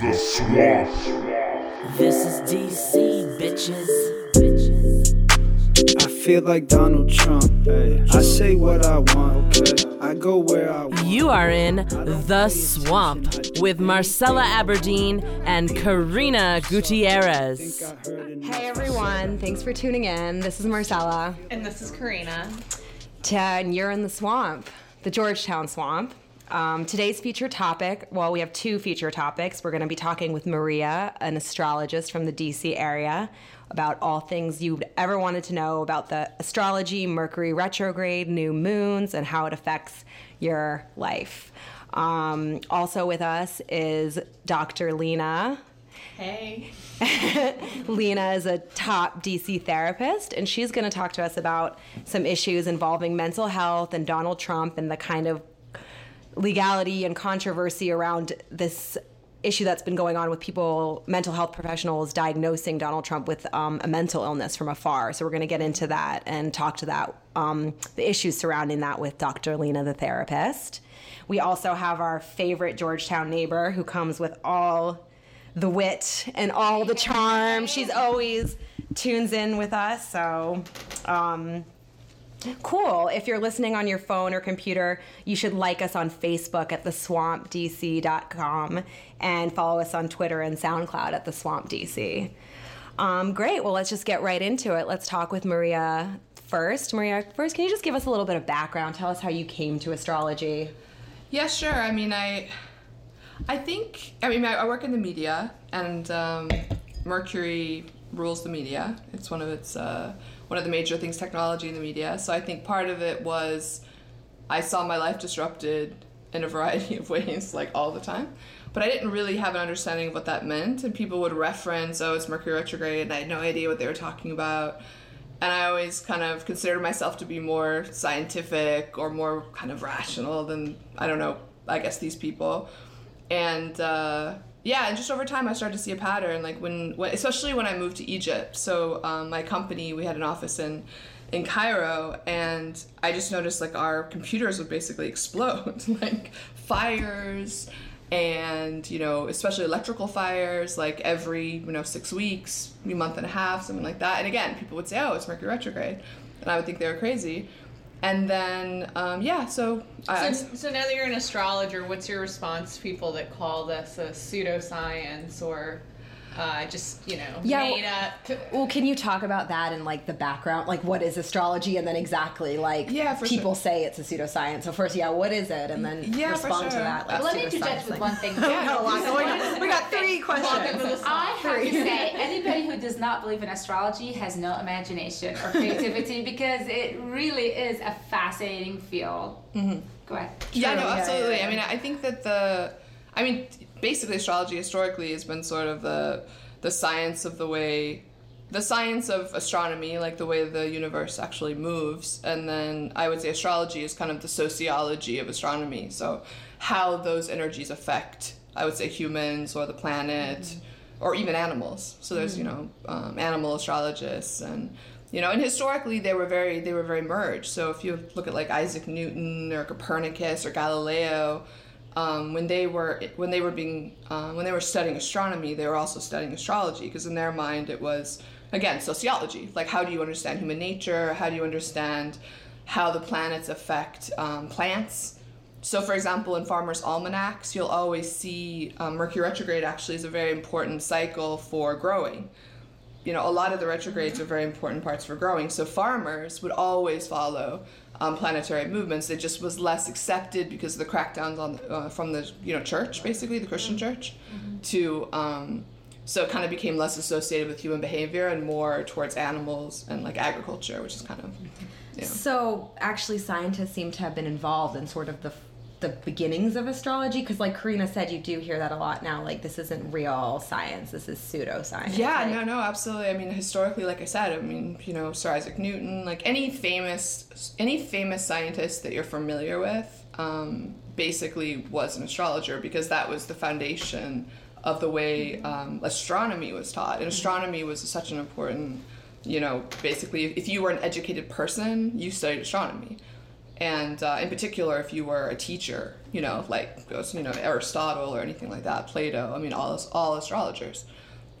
The Swamp. This is DC, bitches. bitches. I feel like Donald Trump. I say what I want. I go where I want. You are in The Swamp with Marcella Aberdeen and Karina Gutierrez. Hey everyone, thanks for tuning in. This is Marcella. And this is Karina. And you're in the swamp, the Georgetown swamp. Um, today's feature topic well, we have two feature topics. We're going to be talking with Maria, an astrologist from the DC area, about all things you'd ever wanted to know about the astrology, Mercury retrograde, new moons, and how it affects your life. Um, also with us is Dr. Lena. Hey. Lena is a top DC therapist, and she's going to talk to us about some issues involving mental health and Donald Trump and the kind of legality and controversy around this issue that's been going on with people, mental health professionals diagnosing Donald Trump with um, a mental illness from afar. So we're going to get into that and talk to that, um, the issues surrounding that with Dr. Lena, the therapist. We also have our favorite Georgetown neighbor who comes with all the wit and all the charm. She's always tunes in with us. So, um, cool. If you're listening on your phone or computer, you should like us on Facebook at theswampdc.com and follow us on Twitter and SoundCloud at theswampdc. Um, great. Well, let's just get right into it. Let's talk with Maria first. Maria, first, can you just give us a little bit of background? Tell us how you came to astrology. Yeah, sure. I mean, I, I think. I mean, I, I work in the media, and um, Mercury rules the media. It's one of its uh, one of the major things, technology in the media. So I think part of it was, I saw my life disrupted in a variety of ways, like all the time. But I didn't really have an understanding of what that meant, and people would reference, "Oh, it's Mercury retrograde," and I had no idea what they were talking about. And I always kind of considered myself to be more scientific or more kind of rational than I don't know. I guess these people, and uh, yeah, and just over time I started to see a pattern. Like when, when especially when I moved to Egypt. So um, my company, we had an office in in Cairo, and I just noticed like our computers would basically explode, like fires and you know especially electrical fires like every you know six weeks a month and a half something like that and again people would say oh it's mercury retrograde and i would think they were crazy and then um, yeah so, So, so now that you're an astrologer, what's your response to people that call this a pseudoscience or uh, just you know Yeah, made up? Well, can you talk about that and like the background? Like, what is astrology? And then exactly like Yeah, for people say it's a pseudoscience. So, first, yeah, what is it? And then Yeah, for respond to that. Like, Let me interject with thing. one thing. got a lot going on. We got three questions. I have to say, anybody who does not believe in astrology has no imagination or creativity because it really is a fascinating field. Go ahead. yeah no True, yeah, absolutely yeah, yeah. i mean i think that the i mean basically astrology historically has been sort of the the science of the way the science of astronomy like the way the universe actually moves. And then i would say astrology is kind of the sociology of astronomy. So how those energies affect i would say humans or the planet or even animals. So there's you know um, animal astrologists and you know and historically they were very they were very merged. So if you look at like isaac newton or copernicus or galileo um, when they were when they were being uh, when they were studying astronomy they were also studying astrology because in their mind it was again sociology like how do you understand human nature how do you understand how the planets affect um, plants so, for example, in farmers' almanacs, you'll always see um, Mercury retrograde actually is a very important cycle for growing. You know, a lot of the retrogrades are very important parts for growing. So, farmers would always follow um, planetary movements. It just was less accepted because of the crackdowns on uh, from the you know church, basically the Christian church, to um, so it kind of became less associated with human behavior and more towards animals and like agriculture, which is kind of you know. So, actually, scientists seem to have been involved in sort of the the beginnings of astrology because, like Karina said, you do hear that a lot now. Like, this isn't real science; this is pseudoscience. Yeah, right? no, no, absolutely. I mean, historically, like I said, I mean, you know, Sir Isaac Newton, like any famous, any famous scientist that you're familiar with, um, basically was an astrologer because that was the foundation of the way um, astronomy was taught. And astronomy was such an important, you know, basically, if you were an educated person, you studied astronomy. And uh, in particular, if you were a teacher, you know, like you know Aristotle or anything like that, Plato. I mean, all all astrologers,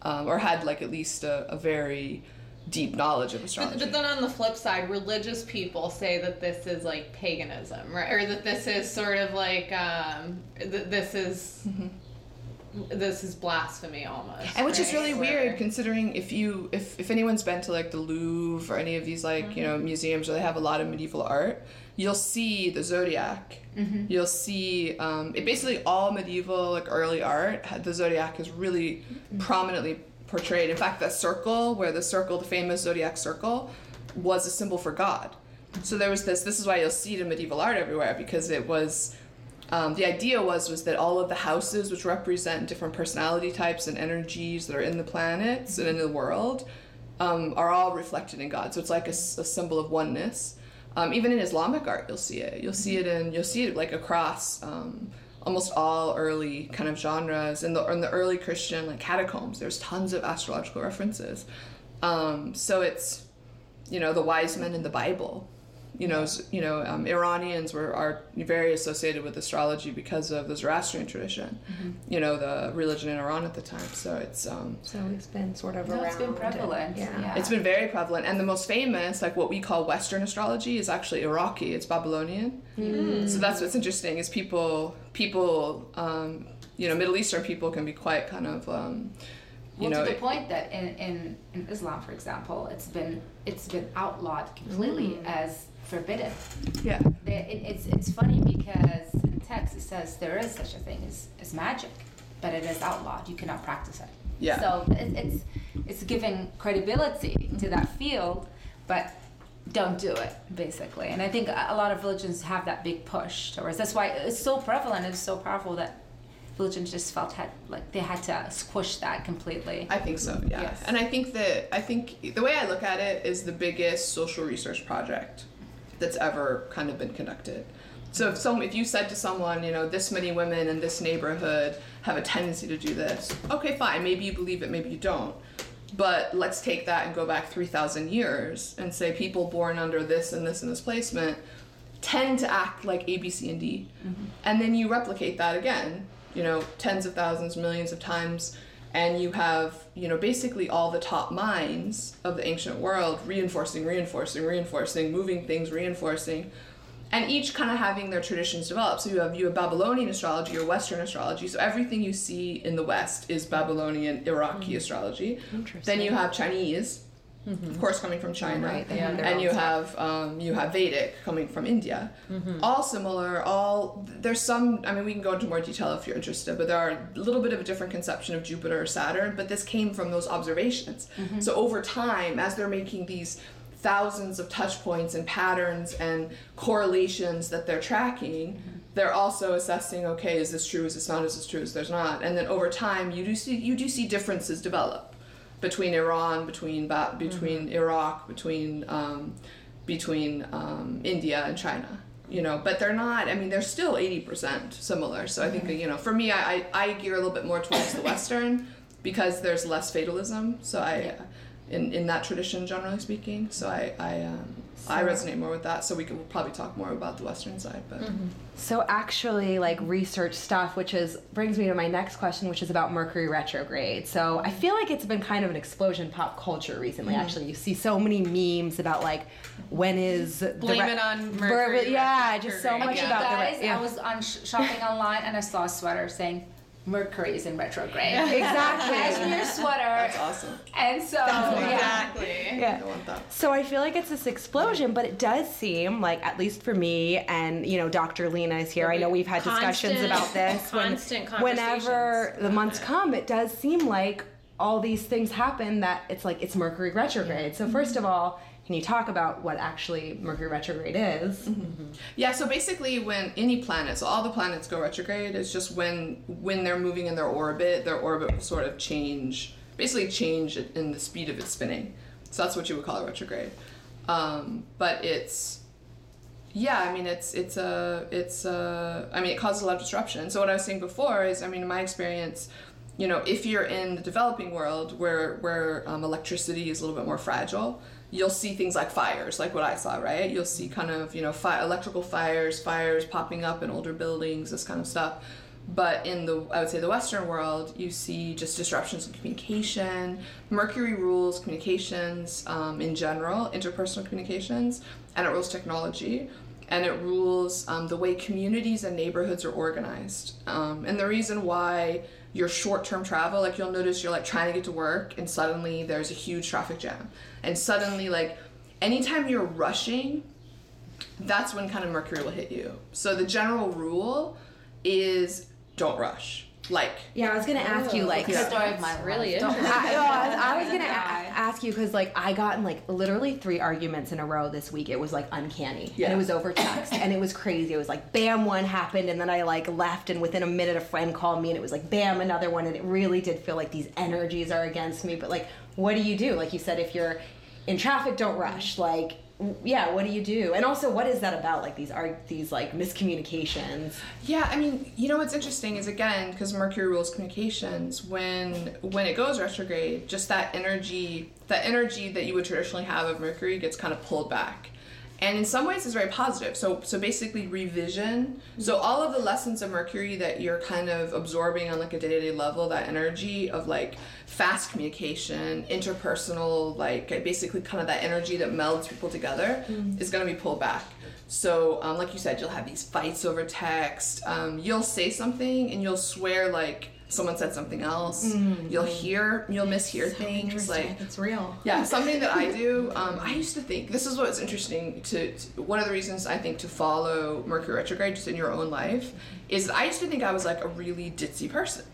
um, or had like at least a, a very deep knowledge of astrology. but then on the flip side, religious people say that this is like paganism, right? Or that this is sort of like um, th- this is this is blasphemy almost. and which is really Where- weird considering if you if, if anyone's been to like the louvre or any of these like you know museums where they have a lot of medieval art you'll see the zodiac. You'll see um, it basically all medieval like early art the zodiac is really prominently portrayed. In fact that circle where the circle the famous zodiac circle was a symbol for god. So there was this this is why you'll see it in medieval art everywhere because it was um, the idea was was that all of the houses which represent different personality types and energies that are in the planets and in the world um, are all reflected in god. So it's like a symbol of oneness um, even in islamic art you'll see it. You'll see it in you'll see it like across um, almost all early kind of genres. In the in the early christian like catacombs there's tons of astrological references. Um, so it's you know the wise men in the bible you know you know um, iranians were are very associated with astrology because of the zoroastrian tradition you know the religion in iran at the time so it's um So it's been sort of No, around. it's been and- prevalent. yeah. Yeah. it's been very prevalent and the most famous like what we call western astrology is actually iraqi it's babylonian so that's what's interesting is people people um you know middle eastern people can be quite kind of um you well, know to the point that in, in, in Islam, for example, it's been it's been outlawed completely as forbidden. yeah They- it, it's it's funny because in text it says there is such a thing as, as magic, but it is outlawed. You cannot practice it. Yeah. So it, it's it's giving credibility to that field, but don't do it basically. And I think a a lot of religions have that big push towards. That's why it's so prevalent. It's so powerful that religions just felt had like they had to squish that completely. I think so, yeah. Yes. And I think that I think the way I look at it is the biggest social research project that's ever kind of been conducted. So if some if you said to someone, you know, this many women in this neighborhood have a tendency to do this, okay, fine, maybe you believe it, maybe you don't. But let's take that and go back 3,000 years and say people born under this and this and this placement tend to act like A, B, C, and D. Mm-hmm. And then you replicate that again, you know, tens of thousands, millions of times, and you have, you know, basically all the top minds of the ancient world reinforcing, reinforcing, reinforcing, moving things, reinforcing, and each kind of having their traditions develop. So you have you have Babylonian astrology or Western astrology. So everything you see in the West is Babylonian Iraqi hmm. astrology. Then you have Chinese, of course, coming from China, Right, have mm-hmm. and you have um, you have Vedic coming from India. All similar. All there's some. I mean, we can go into more detail if you're interested, but there are a little bit of a different conception of Jupiter or Saturn. But this came from those observations. So over time, as they're making these thousands of touch points and patterns and correlations that they're tracking they're also assessing okay is this true is this not is this true is there's not and then over time you do see you do see differences develop between Iran between ba- between Iraq between um, between um, India and China you know but they're not I mean they're still 80% similar. So I think you know for me I, I, I gear a little bit more towards the Western because there's less fatalism. So I in, in that tradition generally speaking. So I I, um, I resonate more with that so we could we'll probably talk more about the Western side but mm-hmm. So actually, like research stuff, which is brings me to my next question, which is about Mercury retrograde. So I feel like it's been kind of an explosion pop culture recently. Mm-hmm. Actually, you see so many memes about like when is the Blame re- it on ver- Mercury Yeah, just so much Yeah. about the Guys, re- yeah. I was on sh- shopping online and I saw a sweater saying Mercury is in retrograde. exactly. Cashmere sweater. that's awesome And so, yeah. Exactly. yeah. I want that So I feel like it's this explosion, but it does seem like, at least for me, and you know, Dr. Lena is here. I know we've had discussions about this. when- constant whenever the months it. come, it does seem like all these things happen that it's like it's Mercury retrograde. So first of all, can you talk about what actually Mercury retrograde is? Yeah, so basically when any planet, so all the planets go retrograde, it's just when when they're moving in their orbit, their orbit will sort of change, basically change in the speed of its spinning. So that's what you would call a retrograde. Um, but it's yeah, I mean it's it's a it's a I mean it causes a lot of disruption. So what I was saying before is I mean in my experience, you know, if you're in the developing world where where um, electricity is a little bit more fragile, you'll see things like fires, like what I saw, right? You'll see kind of, you know, fi- electrical fires, fires popping up in older buildings, this kind of stuff. But in the, I would say, the Western world, you see just disruptions in communication. Mercury rules communications um, in general, interpersonal communications, and it rules technology. And it rules um, the way communities and neighborhoods are organized. Um, and the reason why your short-term travel, like you'll notice, you're like trying to get to work, and suddenly there's a huge traffic jam, and suddenly like anytime you're rushing, that's when kind of Mercury will hit you. So the general rule is don't rush. Like Yeah, I was gonna ask you oh, like. The story of my Really life. Don't- interesting. I, I was, I was gonna a- ask you because like I got in like literally three arguments in a row this week. It was like uncanny, Yeah. and it was over text, and it was crazy. It was like bam, one happened, and then I like left, and within a minute, a friend called me, and it was like bam, another one, and it really did feel like these energies are against me. But like, what do you do? Like you said, if you're in traffic, don't rush. Like. Yeah, what do you do? And also, what is that about? Like these are these like miscommunications. Yeah, I mean, you know what's interesting is again because Mercury rules communications. When when it goes retrograde, just that energy, that energy that you would traditionally have of Mercury gets kind of pulled back, and in some ways it's very positive. So so basically revision. So all of the lessons of Mercury that you're kind of absorbing on like a day to day level, that energy of like fast communication, interpersonal, like basically kind of that energy that melds people together, is going to be pulled back. So, um, like you said, you'll have these fights over text. Um, you'll say something and you'll swear like someone said something else. You'll hear, you'll mishear things. Like, It's real. yeah, something that I do. Um, I used to think this is what's interesting. To, to one of the reasons I think to follow Mercury retrograde just in your own life is I used to think I was like a really ditzy person.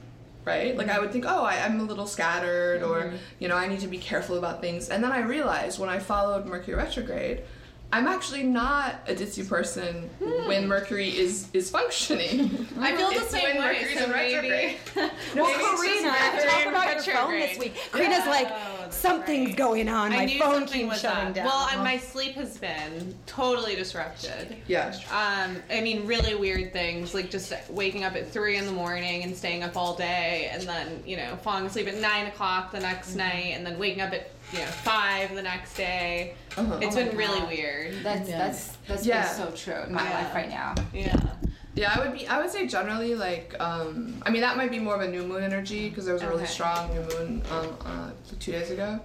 Right? Like I would think, oh, I, I'm a little scattered, or you know, I need to be careful about things. And then I realized when I followed Mercury retrograde, I'm actually not a ditzy person hmm. when Mercury is is functioning. I feel the same when way. Mercury's So in retrograde. Well, Maybe it's just Karina, talk about your phone this week. Karina's like, that's something's right. going on. I My knew phone something keeps was shutting up. down. Well, my sleep has been totally disrupted. Yeah. Um, I mean, really weird things like just waking up at three in the morning and staying up all day, and then you know falling asleep at nine o'clock the next night, and then waking up at you know five the next day. Uh-huh. It's Oh been really God. weird. That's that's that's Yeah. been so true in my Yeah. life right now. Yeah. Yeah, I would be. I would say generally like. Um, I mean, that might be more of a new moon energy because there was a really Okay. strong new moon um, uh, two days ago.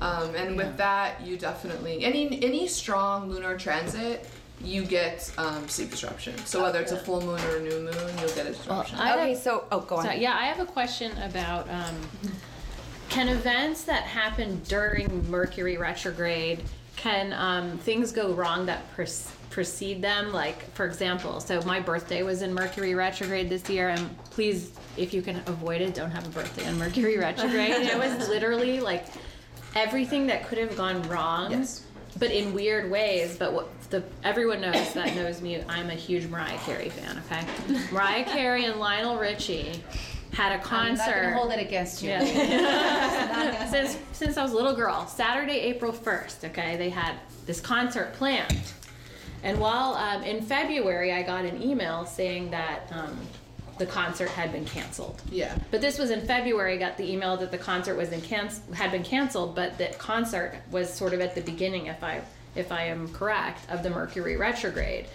Um, and with that, you definitely any any strong lunar transit, you get um, sleep disruption. So whether it's a full moon or a new moon, you'll get a disruption. I okay, have- so oh, go on. So, yeah, I have a question about um, can events that happen during Mercury retrograde can um, things go wrong that pre- precede them? Like, for example, so my birthday was in Mercury retrograde this year, and please, if you can avoid it, don't have a birthday in Mercury retrograde. it was literally like everything that could have gone wrong. Yes. But in weird ways, but what the everyone knows that knows me, I'm a huge Mariah Carey fan. Okay, Mariah Carey and Lionel Richie had a I'm concert. hold it against you. Yeah. since since I was a little girl, Saturday, April first. Okay, they had this concert planned, and while um, in February I got an email saying that um, the concert had been canceled. yeah. But this was in February. I got the email that the concert was in can- had been canceled, but that concert was sort of at the beginning, if I if I am correct, of the Mercury retrograde.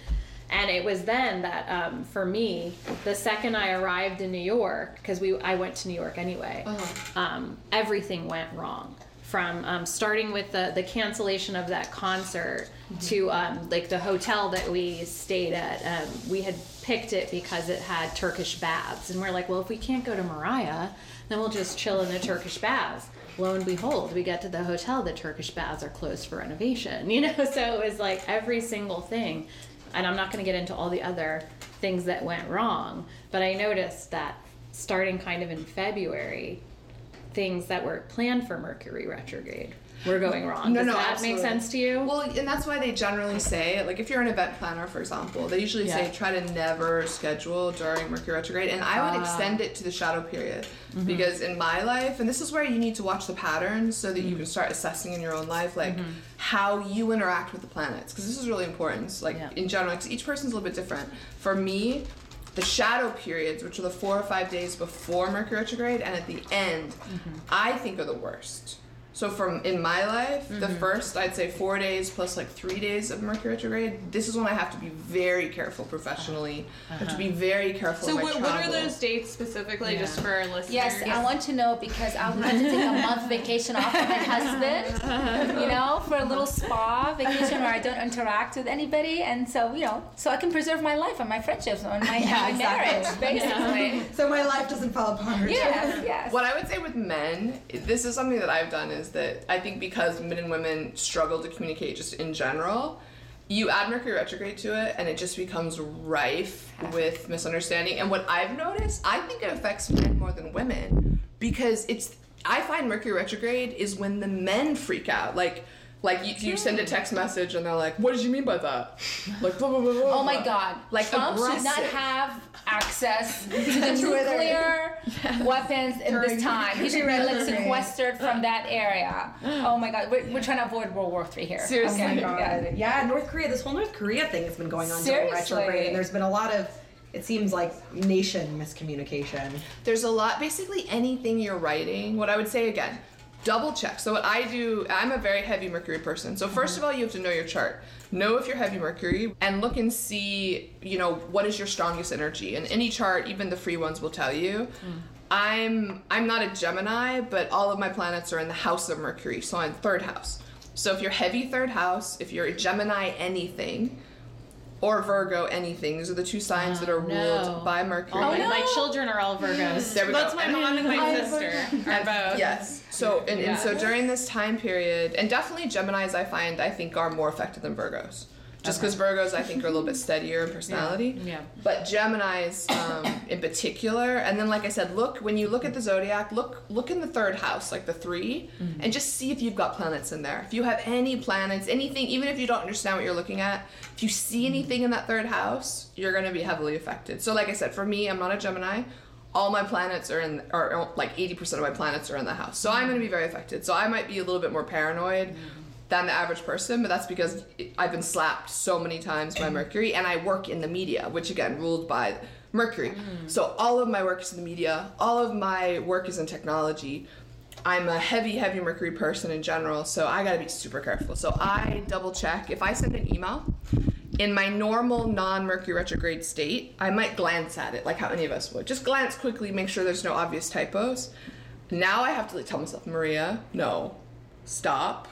And it was then that um, for me, the second I arrived in New York, because we I went to New York anyway, um, everything went wrong. From um, starting with the, the cancellation of that concert to um, like the hotel that we stayed at, um, we had picked it because it had Turkish baths, and we're like, well, if we can't go to Mariah, then we'll just chill in the Turkish baths. Lo and behold, we get to the hotel, the Turkish baths are closed for renovation. You know, so it was like every single thing, and I'm not going to get into all the other things that went wrong, but I noticed that starting kind of in February, things that were planned for Mercury retrograde were going wrong. No, Does no, that absolutely. make sense to you? Well, and that's why they generally say, like, if you're an event planner, for example, they usually say try to never schedule during Mercury retrograde, and I would ah. extend it to the shadow period mm-hmm. because in my life, and this is where you need to watch the patterns so that you can mm-hmm. start assessing in your own life, like mm-hmm. how you interact with the planets, because this is really important. Like Yeah. in general, because each person's a little bit different. For me. The shadow periods, which are the four or five days before Mercury retrograde and at the end, mm-hmm. I think are the worst So from in my life, the Mm-hmm. first I'd say four days plus like three days of Mercury retrograde. This is when I have to be very careful professionally. I have to be very careful. So in my what, what are those dates specifically, just for our listeners? Yes, I want to know because I would like to take a month vacation off with my husband, you know, for a little spa vacation where I don't interact with anybody, and so you know, so I can preserve my life and my friendships and my, Yeah, my exactly. marriage, basically. So my life doesn't fall apart. Yes, yes. What I would say with men, this is something that I've done is that I think because men and women struggle to communicate just in general, you add Mercury retrograde to it and it just becomes rife with misunderstanding. And what I've noticed, I think it affects men more than women because it's, I find Mercury retrograde is when the men freak out. Like, like you, you send a text message and they're like, "What did you mean by that?" Like, blah, blah, blah, blah, Oh my. God! Like Trump should not have access to the nuclear weapons in this time. He should be like sequestered from that area. Oh my God! We're, we're trying to avoid World War Three here. Seriously. Okay, Oh my yeah. god. Yeah, North Korea, this whole North Korea thing has been going on during Seriously. retrograde, and there's been a lot of, it seems like, nation miscommunication. there's a lot basically anything you're writing what i would say again double check. So what i do i'm a very heavy mercury person. So 1st of all you have to know your chart. Know if you're heavy mercury and look and see you know what is your strongest energy. And any chart even the free ones will tell you. I'm i'm not a gemini but all of my planets are in the house of mercury. So i'm third house. So if you're heavy third house if you're a gemini anything or virgo anything these are the two signs that are oh, ruled no. by mercury. Oh, all my, my children are all Virgos. there we That's go my mom and my sister are both. Yes. So and, and so during this time period, and definitely Gemini's, I find I think are more affected than Virgos, just because Virgos I think are a little bit steadier in personality. Yeah. But Gemini's um, in particular, and then like I said, look when you look at the zodiac, look look in the third house, like the 3 and just see if you've got planets in there. If you have any planets, anything, even if you don't understand what you're looking at, if you see anything in that third house, you're going to be heavily affected. So like I said, for me, I'm not a Gemini all my planets are in or like 80% of my planets are in the house. So i'm going to be very affected. So i might be a little bit more paranoid than the average person but that's because i've been slapped so many times by mercury and i work in the media which again ruled by mercury. So all of my work is in the media. All of my work is in technology. I'm a heavy, heavy Mercury person in general, so I gotta be super careful. So I double check. If I send an email, in my normal non Mercury retrograde state, I might glance at it like how any of us would. Just glance quickly, make sure there's no obvious typos. Now I have to like tell myself, Maria, no, stop,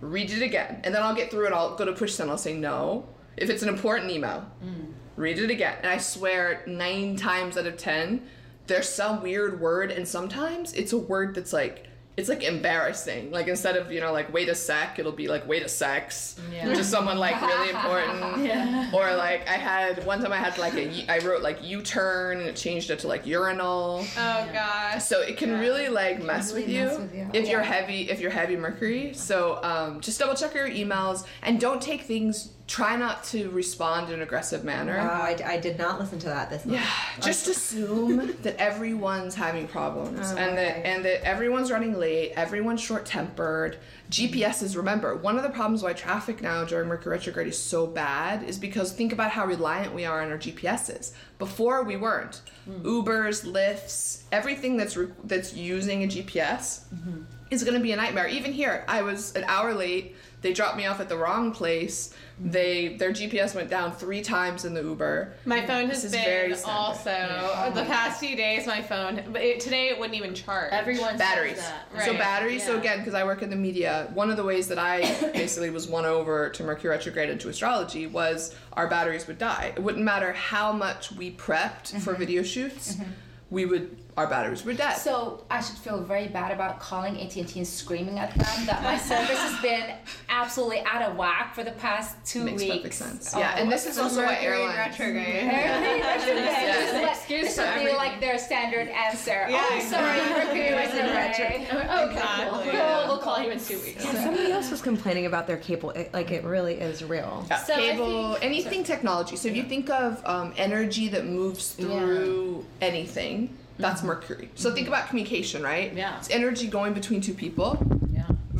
read it again. And then I'll get through it, I'll go to push send, I'll say no. If it's an important email, mm. read it again. And I swear, nine times out of ten, there's some weird word, and sometimes it's a word that's like, it's like embarrassing. Like instead of, you know, like wait a sec, it'll be like wait a sex. Yeah. To someone like really important. Yeah. Or like I had one time I had like a U- I wrote like U-turn and it changed it to like urinal. Oh gosh. So it can really like mess, with, you with you. if you're heavy if you're heavy Mercury. So um, just double check your emails and don't take things. Try not to respond in an aggressive manner. Wow, I, I did not listen to that this month. Yeah, just assume that everyone's having problems Oh, and that okay. and that everyone's running late, everyone's short-tempered. GPS is remember, one of the problems why traffic now during Mercury retrograde is so bad is because think about how reliant we are on our GPSs. Before we weren't. Hmm. Ubers, Lyfts, everything that's re- that's using a GPS mm-hmm. is going to be a nightmare. Even here, I was an hour late. They dropped me off at the wrong place. They their GPS went down three times in the Uber. My phone This has is very been standard. also the past few days. My phone, but it, today it wouldn't even charge. Everyone batteries. says that. So Right, batteries. So again, because I work in the media, one of the ways that I basically was won over to Mercury retrograde and to astrology was our batteries would die. It wouldn't matter how much we prepped for mm-hmm. video shoots, mm-hmm. we would our batteries were dead. So I should feel very bad about calling AT&T and screaming at them that my service has been absolutely out of whack for the past two Makes weeks. perfect sense. Oh, yeah, and this is also why Mercury airlines. retrograde. Mercury retrograde. Yeah. This is Excuse this would be like their standard answer. Yeah, oh, sorry, Mercury retrograde. Okay, Exactly. cool. We'll, we'll call you in two weeks. Somebody else was complaining about their cable. It, like it really is real. Yeah, So I cable, anything technology. So if you think of um, energy that moves through anything, that's mm-hmm. Mercury. So think about communication, right? Yeah. It's energy going between two people.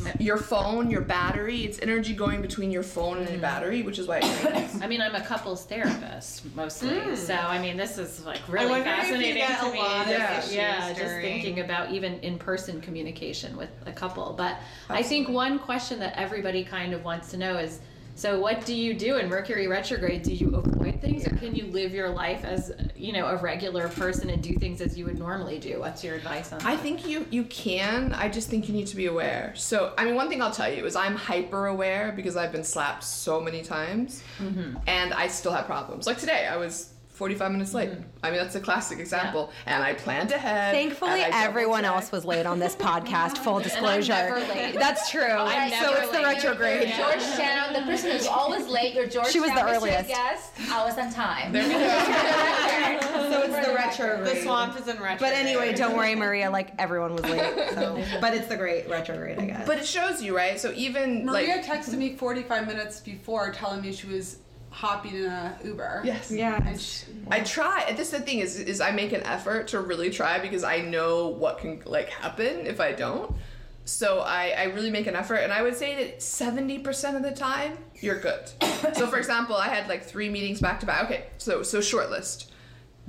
Yeah. your phone, your battery, it's energy going between your phone and your mm-hmm. battery, which is why it drains. I mean, I'm a couples therapist mostly, mm. so I mean, this is like really wonder if you fascinating get to a me. lot of yeah, issues yeah, just during- thinking about even in-person communication with a couple. But I think one question that everybody kind of wants to know is. So what do you do in Mercury retrograde? Do you avoid things, or can you live your life as you know a regular person and do things as you would normally do? What's your advice on that? I think you you can. I just think you need to be aware. So, I mean, one thing I'll tell you is I'm hyper aware because I've been slapped so many times, mm-hmm. and I still have problems. Like today, I was 45 minutes late. I mean, that's a classic example. And I planned ahead. Thankfully, everyone else was late on this podcast. Full disclosure. never late. That's true. I'm so never it's the late. retrograde. George Shannon, the person who's always late. Your George She was the earliest. guest. I was on time. There we go. So it's the retrograde. The swamp is in retrograde. But anyway, Don't worry, Maria. Like everyone was late. So, but it's the great retrograde, I guess. But it shows you, right? So even Maria like texted me 45 minutes before telling me she was hopping in a Uber. yes, yeah. And she, I try. This is the thing is, is I make an effort to really try because I know what can like happen if I don't. So I, I really make an effort, and I would say that seventy percent of the time you're good. so for example, I had like three meetings back to back. Okay, so so short list.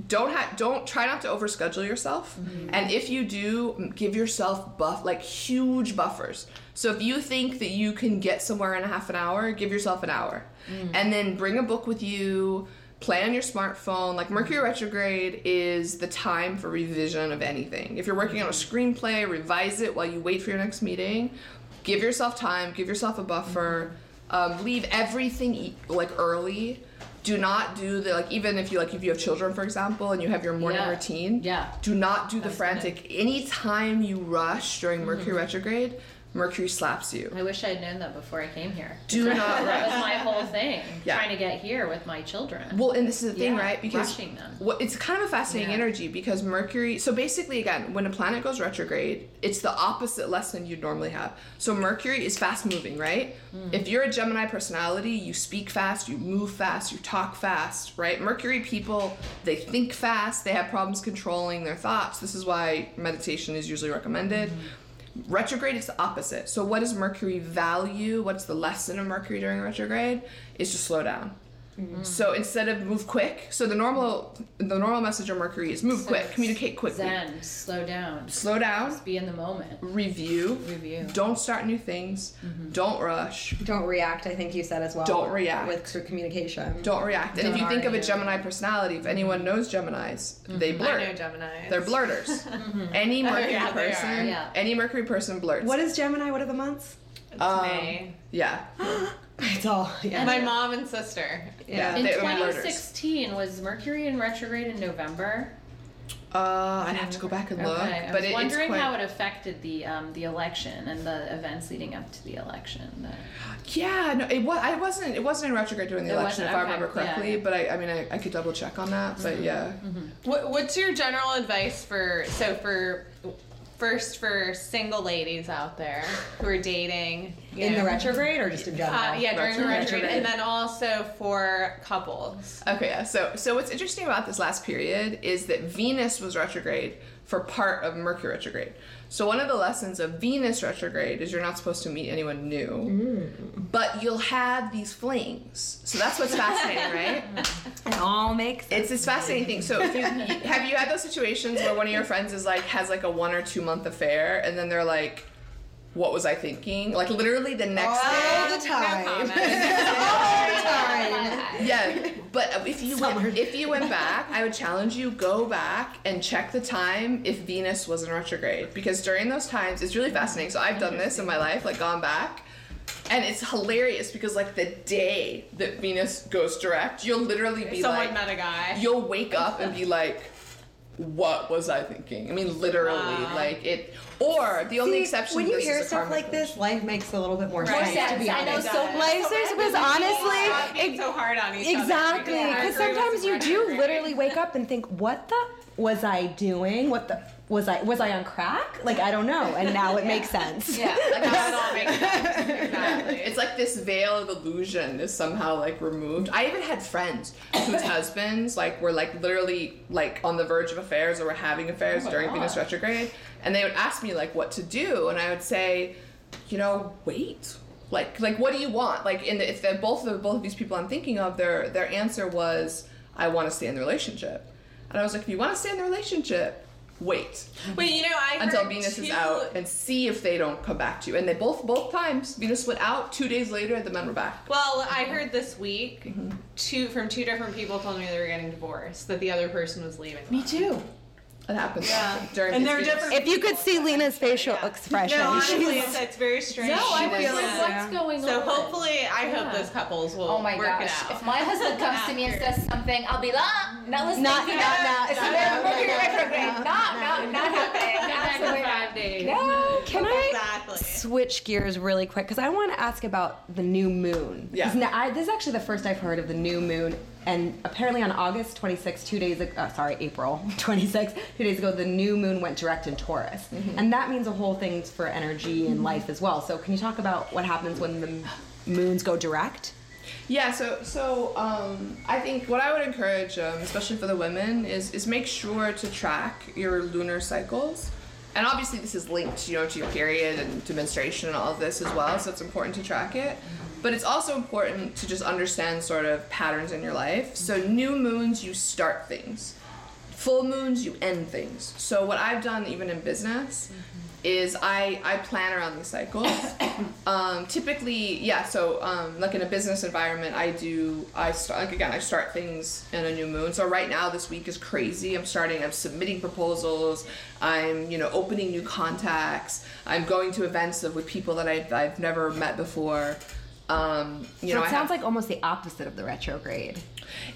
Don't have don't try not to overschedule yourself, mm-hmm. and if you do, give yourself buff like huge buffers. So if you think that you can get somewhere in a half an hour, give yourself an hour, mm. and then bring a book with you play on your smartphone. Like Mercury retrograde is the time for revision of anything. If you're working on a screenplay, revise it while you wait for your next meeting. Give yourself time, give yourself a buffer. Mm-hmm. Um, leave everything e- like early. Do not do the like even if you like if you have children for example and you have your morning Yeah. routine. Yeah. Do not do the That's gonna- frantic. Anytime you rush during Mercury mm-hmm. retrograde, Mercury slaps you. I wish I had known that before I came here. Do not That was my whole thing. Yeah. Trying to get here with my children. Well, and this is the thing, Yeah, right? Because rushing them. what it's kind of a fascinating Yeah. energy because Mercury. So basically, again, when a planet goes retrograde, it's the opposite lesson you'd normally have. So Mercury is fast moving, right? Hmm. If you're a Gemini personality, you speak fast, you move fast, you talk fast, right? Mercury people, they think fast, they have problems controlling their thoughts. This is why meditation is usually recommended. Hmm. Retrograde is the opposite. So what does Mercury value? What's the lesson of Mercury during retrograde? Is to slow down. Mm. So instead of move quick, so the normal the normal message of Mercury is move So quick, communicate quickly, Zen, slow down, slow down, be in the moment. review, Review. don't start new things, mm-hmm. don't rush, Don't react, I think you said as well. Don't react. With through communication. don't react. And if you think of a. Gemini personality, if anyone mm-hmm. knows Geminis, mm-hmm. they I blurt. know Gemini. They're blurters. Any Mercury yeah, person. Yeah. any Mercury person blurts. What is Gemini? What are the months? Um, May. Yeah, It's all. Yeah. My mom and sister. yeah. In they- 2016, was Mercury in retrograde in November? Uh, I'd have to go back and look, Okay, I but was it, it's wondering quite. how it affected the um, the election and the events leading up to the election. The- Yeah, no, it was. I wasn't. It wasn't in retrograde during the It election, if wasn't, I remember correctly. yeah, yeah. But I, I mean, I, I could double check on that. But yeah, What, what's your general advice for so for first for single ladies out there who are dating In know, the retrograde or just in general? uh, yeah during the Retrograde. retrograde and then also for couples Okay, yeah. So, so what's interesting about this last period is that Venus was retrograde for part of Mercury retrograde. So one of the lessons of Venus retrograde is you're not supposed to meet anyone new, mm. but you'll have these flings. So that's what's fascinating, right? It all makes sense. It's this fascinating thing. So, if you, have you had those situations where one of your friends is like has like a one or two month affair, and then they're like, "What was I thinking?" Like literally the next All day. the time. comment. all the time. Yeah, but if you went, if you went back, I would challenge you go back and check the time if Venus was in retrograde because during those times it's really fascinating. So I've done this in my life, like gone back. And it's hilarious because like the day that Venus goes direct, you'll literally be someone like met a guy you'll wake up and be like what was i thinking i mean literally Wow. like it or the only See, exception when you this hear is a stuff karmic like this, life makes a little bit more Right. sense. More To be sense. I know honest. so Lasers, because honestly, Stop being it- so hard on each Exactly, because Mercury sometimes you do literally wake up and think, "What the was I doing? What the was I was I on crack? Like I don't know." And now it makes sense. Yeah. like how it all makes sense exactly it's like this veil of illusion is somehow like removed i even had friends whose husbands like were like literally like on the verge of affairs or were having affairs oh during venus retrograde and they would ask me like what to do and i would say you know, wait. Like, like, what do you want? Like, in the, if they're both of both of these people I'm thinking of, their their answer was, I want to stay in the relationship. And I was like, if you want to stay in the relationship, wait Wait, you know, I until heard Venus is out and see if they don't come back to you. And they both both times Venus went out. Two days later, the men were back. Well, I heard this week Mm-hmm. two from two different people told me they were getting divorced. That the other person was leaving. Me too. It happens Yeah. during And these they're Venus- different. If you could see Lena's facial expression, No, honestly, she's it's, it's very strange. No, I She feel like what's going on. so on? hopefully, I hope those couples will Oh my work gosh! it out. If my husband comes to me and says something, I'll be like, "Ah, not listening. Not- to not- that. not- It's not- not no, Mercury no, retrograde. no, Not, not, not happening. Absolutely not. Five days. No, can I switch gears really quick? Because I want to ask about the new moon. Yeah. 'Cause Now, I, this is actually the first I've heard of the new moon. And apparently on August 26th, two days ago, uh, sorry, April 26th, two days ago, the new moon went direct in Taurus. And that means a whole thing for energy and life as well. So can you talk about what happens when the moons go direct? Yeah, so so um, I think what I would encourage, um, especially for the women, is is make sure to track your lunar cycles. And obviously, this is linked, you know, to your period and to menstruation and all of this as well. So it's important to track it. But it's also important to just understand sort of patterns in your life. So new moons, you start things. Full moons, you end things. So what I've done, even in business, is I I plan around these cycles. um, typically, yeah. So um, like in a business environment, I do I start like again I start things in a new moon. So right now this week is crazy. I'm starting. I'm submitting proposals. I'm you know opening new contacts. I'm going to events of, with people that I've I've never met before. Um, you so know, it I sounds have- like almost the opposite of the retrograde.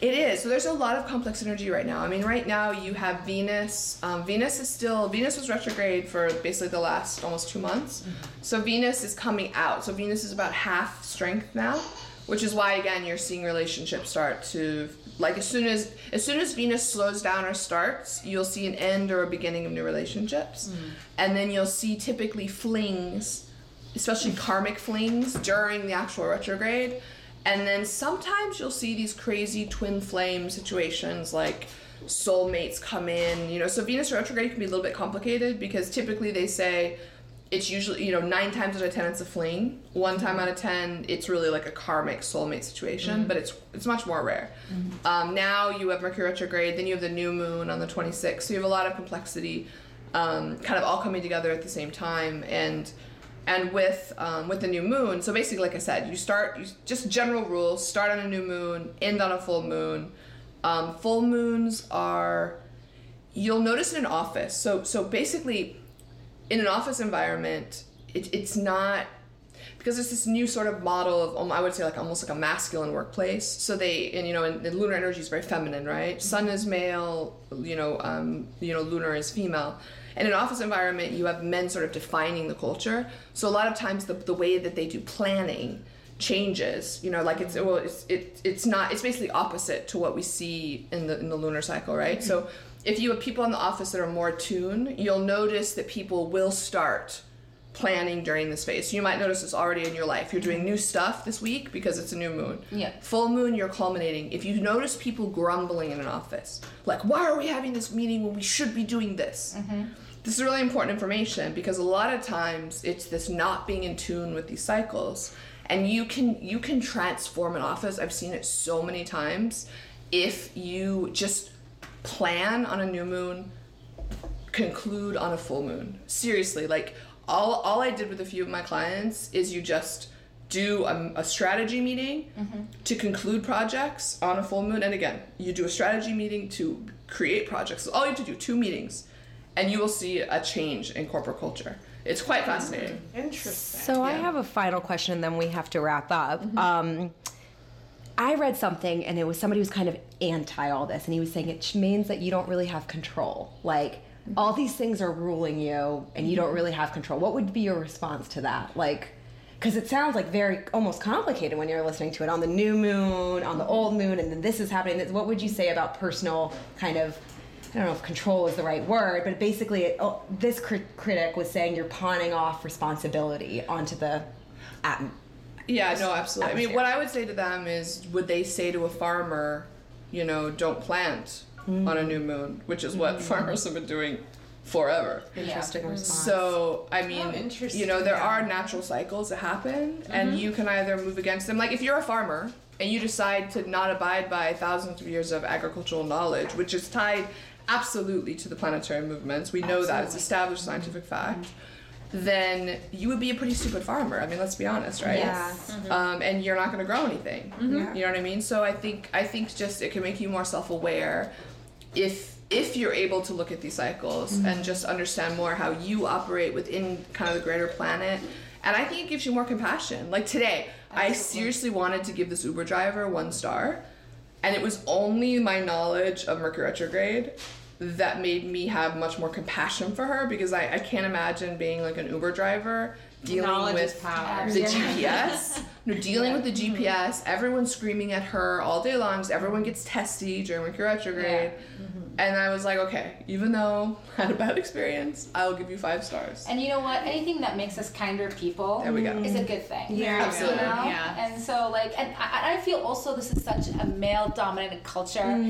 It is. So there's a lot of complex energy right now. I mean, right now you have Venus. Um, Venus is still Venus was retrograde for basically the last almost two months. So Venus is coming out. So Venus is about half strength now, which is why again you're seeing relationships start to like as soon as as soon as Venus slows down or starts, you'll see an end or a beginning of new relationships, and then you'll see typically flings especially karmic flings during the actual retrograde. And then sometimes you'll see these crazy twin flame situations like soulmates come in, you know. So Venus retrograde can be a little bit complicated because typically they say it's usually, you know, nine times out of ten it's a fling. One time out of ten it's really like a karmic soulmate situation, but it's it's much more rare. Um, now you have Mercury retrograde, then you have the new moon on the 26th. So you have a lot of complexity um, kind of all coming together at the same time and and with um, with the new moon so basically like i said you start you, just general rules start on a new moon end on a full moon um, full moons are you'll notice in an office so so basically in an office environment it, it's not because it's this new sort of model of um, I would say like almost like a masculine workplace. So they and you know and, and lunar energy is very feminine, right? Sun is male, you know, um, you know, lunar is female. In an office environment, you have men sort of defining the culture. So a lot of times the, the way that they do planning changes. You know, like it's well, it's it, it's not. It's basically opposite to what we see in the in the lunar cycle, right? Mm-hmm. So if you have people in the office that are more tuned, you'll notice that people will start planning during this phase. So you might notice this already in your life. You're doing new stuff this week because it's a new moon. Yeah. Full moon, you're culminating. If you notice people grumbling in an office, like, why are we having this meeting when we should be doing this? Mm-hmm. This is really important information because a lot of times it's this not being in tune with these cycles. And you can you can transform an office. I've seen it so many times if you just plan on a new moon, conclude on a full moon. Seriously, like all all I did with a few of my clients is you just do a, a strategy meeting mm-hmm. to conclude projects on a full moon, and again, you do a strategy meeting to create projects. So all you have to do two meetings, and you will see a change in corporate culture. It's quite hmm. fascinating. Interesting. So I have a final question, and then we have to wrap up. Mm-hmm. Um, I read something, and it was somebody who's kind of anti all this, and he was saying it means that you don't really have control. Like mm-hmm. all these things are ruling you, and you don't mm-hmm. really have control. What would be your response to that? Like, because it sounds like very almost complicated when you're listening to it on the new moon, on the old moon, and then this is happening. What would you say about personal kind of? I don't know if control is the right word, but basically, it, oh, this crit- critic was saying you're pawning off responsibility onto the atm- Yeah, no, absolutely. I mean, what I would say to them is, would they say to a farmer, you know, don't plant on a new moon, which is what mm-hmm. farmers have been doing forever. Interesting response. So I oh, mean, Oh, interesting, you know, there yeah. are natural cycles that happen, and mm-hmm. you can either move against them. Like if you're a farmer and you decide to not abide by thousands of years of agricultural knowledge, which is tied absolutely to the planetary movements, we know that it's established scientific fact. Then you would be a pretty stupid farmer. I mean, let's be honest, right? Yeah. Um, and you're not going to grow anything. Mm-hmm. You know what I mean? So I think I think just it can make you more self-aware if if you're able to look at these cycles Mm-hmm. and just understand more how you operate within kind of the greater planet and i think it gives you more compassion like today i seriously wanted to give this uber driver one star and it was only my knowledge of mercury retrograde that made me have much more compassion for her because i, I can't imagine being like an uber driver dealing Knowledge with power. the gps no dealing with the gps everyone screaming at her all day long everyone gets testy during mercury retrograde and I was like, okay, even though I had a bad experience, I'll give you five stars. And you know what? Anything that makes us kinder people There we go. is a good thing. Yeah. Absolutely. You know? Yeah. And so like and I, I feel also this is such a male dominated culture.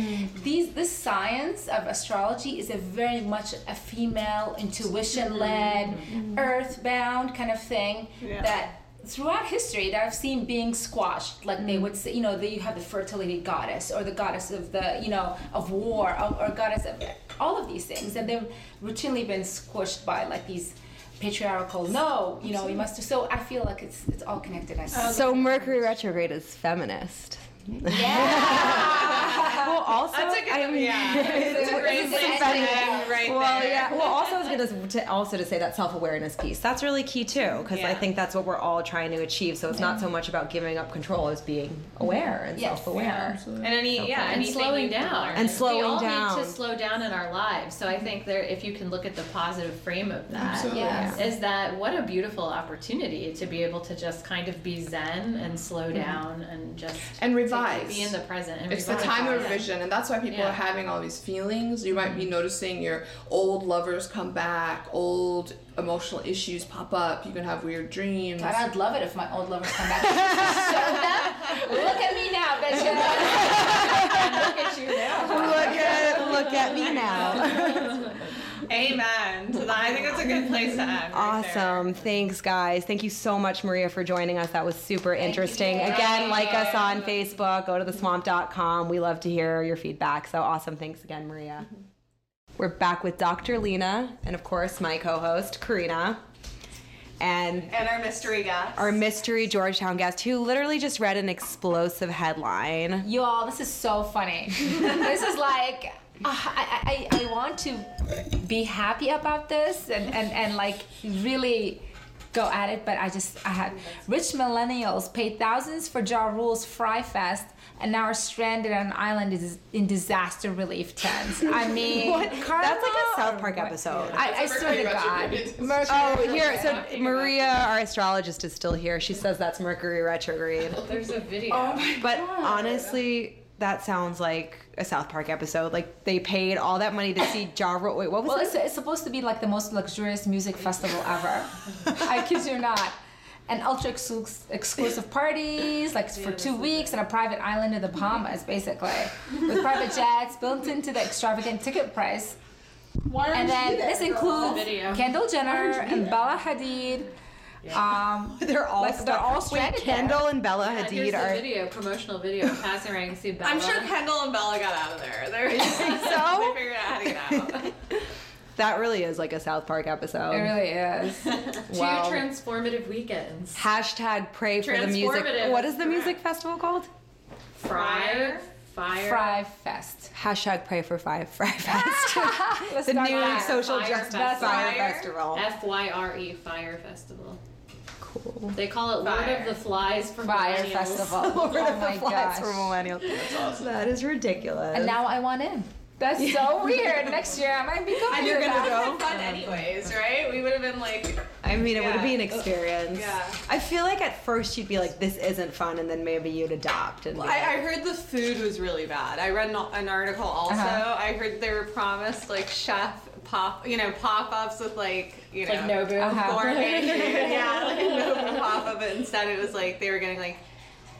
These this science of astrology is a very much a female intuition led, earthbound kind of thing Yeah. that throughout history that I've seen being squashed. Like they would say, you know, that you have the fertility goddess or the goddess of the, you know, of war or, or goddess of all of these things, and they've routinely been squished by like these patriarchal. No, you know, you must. So I feel like it's it's all connected. I. Uh, so Mercury retrograde is feminist. Yeah. Well, also, That's a good, I mean, yeah. It's a great It's place to offending. end right well, there. yeah. Well, also, I was gonna also to say that self awareness piece. That's really key too, because I think that's what we're all trying to achieve. So it's not so much about giving up control as being aware and Yes. self aware. And any yeah, And slowing down. And slowing we all down. need to slow down in our lives. So I think there, if you can look at the positive frame of that, Yes. is that what a beautiful opportunity to be able to just kind of be zen and slow mm-hmm. down and just And to revise. be in the present. And It's the time of Yeah. revision, and that's why people Yeah. are having all these feelings. You might be mm-hmm. noticing your old lovers come back, old emotional issues pop up. You can have weird dreams. God, I'd love it if my old lovers come back. Show. Look at me now, bitches. Look at you now. Look at look at me now. Amen. to that. I think that's a good place to end. right there. Awesome. Thanks, guys. Thank you so much, Maria, for joining us. That was super interesting. Again, like us on Facebook, go to theswamp.com. We love to hear your feedback. So awesome. Thanks again, Maria. We're back with Dr. Lena and, of course, my co host, Karina. And And our mystery guest. our mystery Georgetown guest who literally just read an explosive headline. You all, this is so funny. this is like, uh, I, I, I want to be happy about this and, and, and like really go at it, but I just, I had rich millennials paid thousands for Ja Rule's Fry Fest and now are stranded on an island is- in disaster relief tents. I mean, That's like a South Park what? episode. I, I swear to God. Mercury Oh, here. So Maria, our astrologist, is still here. She says that's Mercury retrograde. There's a video. Oh But honestly, that sounds like a South Park episode. Like they paid all that money to see Ja Rule. Wait, what was Well, this? it's, it's supposed to be like the most luxurious music festival ever. I kid you not. And ultra exclu- exclusive parties, like for two weeks, on a private island in the Bahamas, basically, with private jets built into the extravagant ticket price. Why And then this includes video. Kendall Jenner and Bella Hadid. Um, they're all like, they're all Wait, stranded there. Kendall and Bella Yeah, here's Hadid the are. video, promotional video, passing around. You see Bella. I'm sure Kendall and Bella got out of there. They're, you think so? they figured out how to get out. That really is like a South Park episode. It really is. Two transformative weekends. Hashtag pray for the music. What is the music festival called? Fire, fire, Fry Fest. Hashtag pray for five Fry Fest. The new there. social Fire justice Festival. fire Fire. festival. F Y R E Fyre Festival. Cool. They call it Lord of the Flies for Fire millennials. Festival. Lord oh of my the Flies gosh. for millennials. That is ridiculous. And now I want in. That's so weird. Next year I might be going. You're gonna go fun anyways, right? We would have been like, I mean, it would Yeah. be an experience. Yeah. I feel like at first you'd be like, "This isn't fun," and then maybe you'd adopt. And I, like, I heard the food was really bad. I read an, an article also. Uh-huh. I heard they were promised like chef pop, you know, pop ups with like, you know, Like Nobu. Uh-huh. gourmet food. yeah, like a Nobu pop up. But instead, it was like they were getting like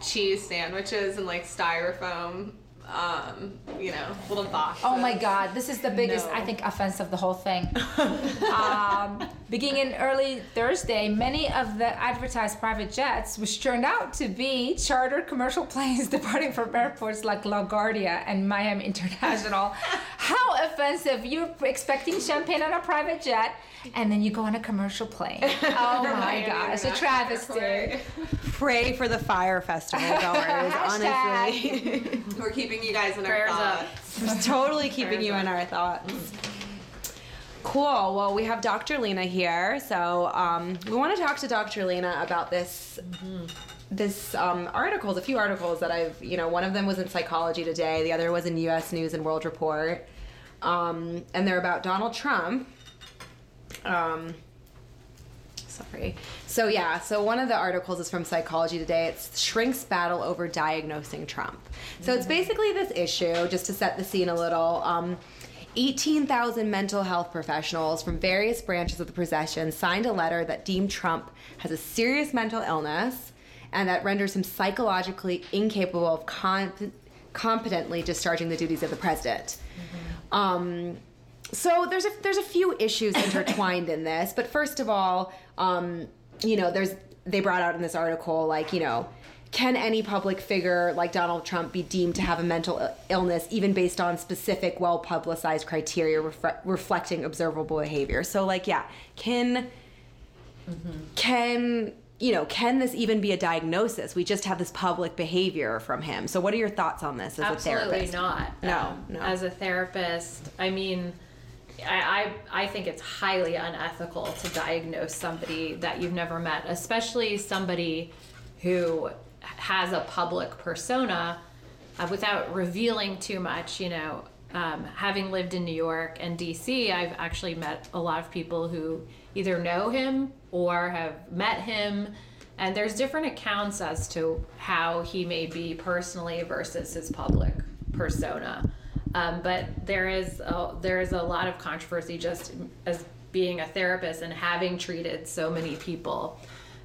cheese sandwiches and like styrofoam um, you know, little boxes. Oh my God, this is the biggest, No. I think, offense of the whole thing. um, beginning early Thursday, many of the advertised private jets, which turned out to be charter commercial planes departing from airports like LaGuardia and Miami International. How offensive! You're expecting champagne on a private jet, and then you go on a commercial plane. Oh my Miami gosh, a travesty. Pray for the Fyre Festival goers, honestly. We're keeping you guys in our Prayers up. thoughts. totally keeping you in our thoughts. Cool. Well, we have Dr. Lena here, so um, we want to talk to Dr. Lena about this. This um, articles, a few articles that I've, you know, one of them was in Psychology Today, the other was in U.S. News and World Report, um, and they're about Donald Trump. Um, sorry. So yeah, so one of the articles is from Psychology Today. It's Shrink's battle over diagnosing Trump. So it's basically this issue, just to set the scene a little. Um, 18,000 mental health professionals from various branches of the profession signed a letter that deemed Trump has a serious mental illness and that renders him psychologically incapable of comp- competently discharging the duties of the president. Um, so there's a there's a few issues intertwined in this, but first of all, um, you know, there's they brought out in this article like you know. Can any public figure like Donald Trump be deemed to have a mental illness, even based on specific, well publicized criteria reflecting observable behavior? So, like, yeah, can can you know can this even be a diagnosis? We just have this public behavior from him. So, what are your thoughts on this as a therapist? Absolutely not. No, Um, no. As a therapist, I mean, I, I think it's highly unethical to diagnose somebody that you've never met, especially somebody who has a public persona, uh, without revealing too much. You know, um, having lived in New York and D.C., I've actually met a lot of people who either know him or have met him and there's different accounts as to how he may be personally versus his public persona um, but there is a, there is a lot of controversy just as being a therapist and having treated so many people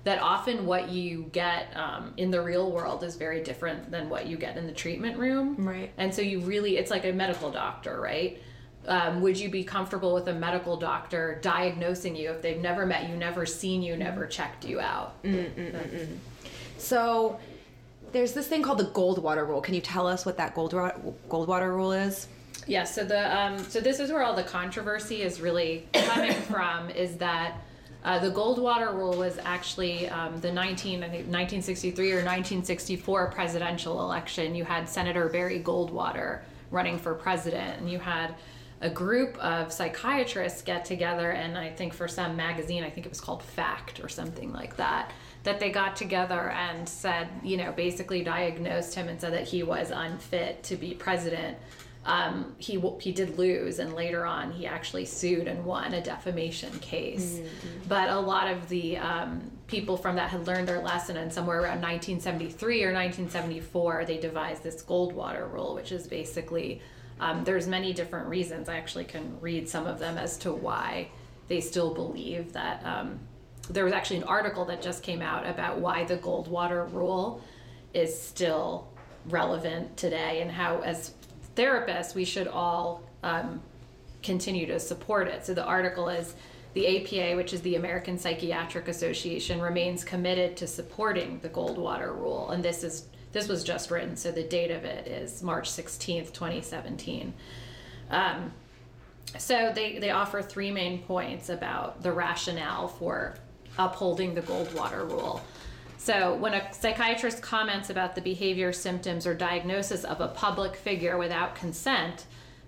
that often what you get um, in the real world is very different than what you get in the treatment room. Right. and so you really it's like a medical doctor right? Um, would you be comfortable with a medical doctor diagnosing you if they've never met you never seen you never checked you out? So there's this thing called the Goldwater Rule. Can you tell us what that Goldwater Goldwater Rule is? Yeah, so the um, so this is where all the controversy is really coming from. Is that uh, the Goldwater Rule was actually um, the 19 I think 1963 or 1964 presidential election. You had Senator Barry Goldwater running for president, and you had a group of psychiatrists get together, and I think for some magazine, I think it was called Fact or something like that, that they got together and said, you know, basically diagnosed him and said that he was unfit to be president um, he he did lose, and later on he actually sued and won a defamation case. But a lot of the um, people from that had learned their lesson, and somewhere around 1973 or 1974, they devised this Goldwater rule, which is basically um, there's many different reasons. I actually can read some of them as to why they still believe that. There was actually an article that just came out about why the Goldwater rule is still relevant today and how as therapists we should all um, continue to support it. So the article is the apa which is the american psychiatric association remains committed to supporting the goldwater rule. And this is this was just written so the date of it is march 16th 2017 um, so they, they offer three main points about the rationale for upholding the Goldwater rule. So when a psychiatrist comments about the behavior, symptoms, or diagnosis of a public figure without consent,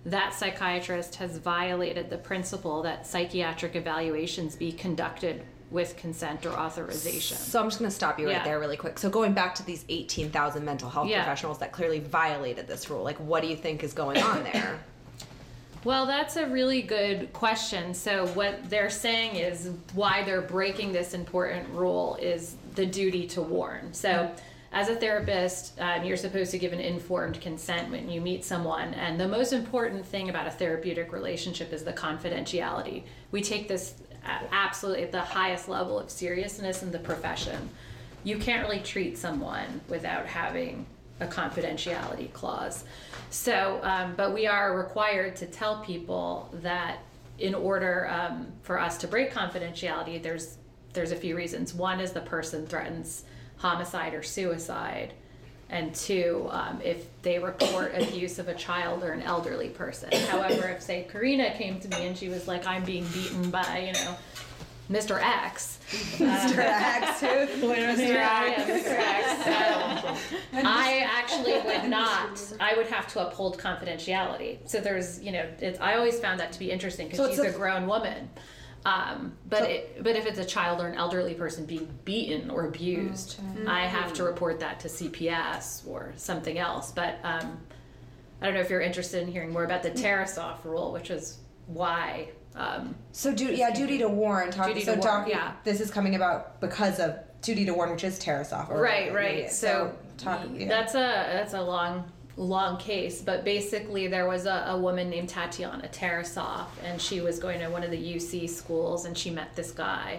that psychiatrist has violated the principle that psychiatric evaluations be conducted with consent or authorization. So I'm just going to stop you right Yeah. there really quick. So going back to these 18,000 mental health Yeah. professionals that clearly violated this rule, like what do you think is going on there? Well, that's a really good question. So, what they're saying is why they're breaking this important rule is the duty to warn. So, as a therapist, um, you're supposed to give an informed consent when you meet someone. And the most important thing about a therapeutic relationship is the confidentiality. We take this absolutely at the highest level of seriousness in the profession. You can't really treat someone without having a confidentiality clause. So, um, but we are required to tell people that in order um, for us to break confidentiality, there's there's a few reasons. One is the person threatens homicide or suicide, and two, um, if they report abuse of a child or an elderly person. However, if say Karina came to me and she was like, "I'm being beaten by you know Mr. X," Mr. X, who? Mr. X, Mr. X. Um, I actually would not. I would have to uphold confidentiality. So there's, you know, it's, I always found that to be interesting because So she's a, a- grown woman. Um, but it, but if it's a child or an elderly person being beaten or abused, I have to report that to CPS or something else. But um, I don't know if you're interested in hearing more about the Tarasoff rule, which is why. Um, So, du- yeah, duty to warn. Talk, Duty so, to warn, doc- yeah. this is coming about because of duty to warn, which is Tarasoff. right right yeah, so, talk. Yeah. that's a that's a long long case but basically there was a, a woman named tatiana Tarasoff and she was going to one of the uc schools and she met this guy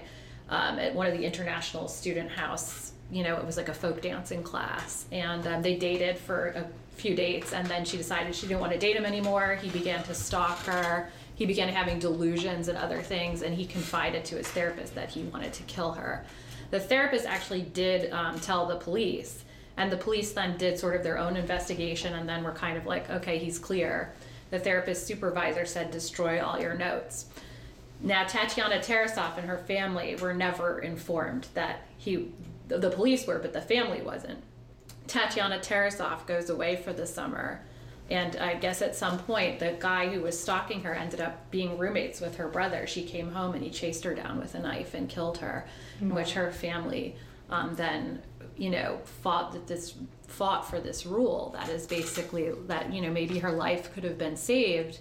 um, at one of the international student house you know it was like a folk dancing class and um, they dated for a few dates and then she decided she didn't want to date him anymore he began to stalk her he began having delusions and other things and he confided to his therapist that he wanted to kill her. The therapist actually did um, tell the police and the police then did sort of their own investigation and then were kind of like okay he's clear. The therapist supervisor said destroy all your notes. Now tatiana Tarasoff and her family were never informed that he the the police were but the family wasn't. Tatiana Tarasoff goes away for the summer and i guess at some point the guy who was stalking her ended up being roommates with her brother. She came home and he chased her down with a knife and killed her in which her family um, then you know fought that this fought for this rule that is basically that you know maybe her life could have been saved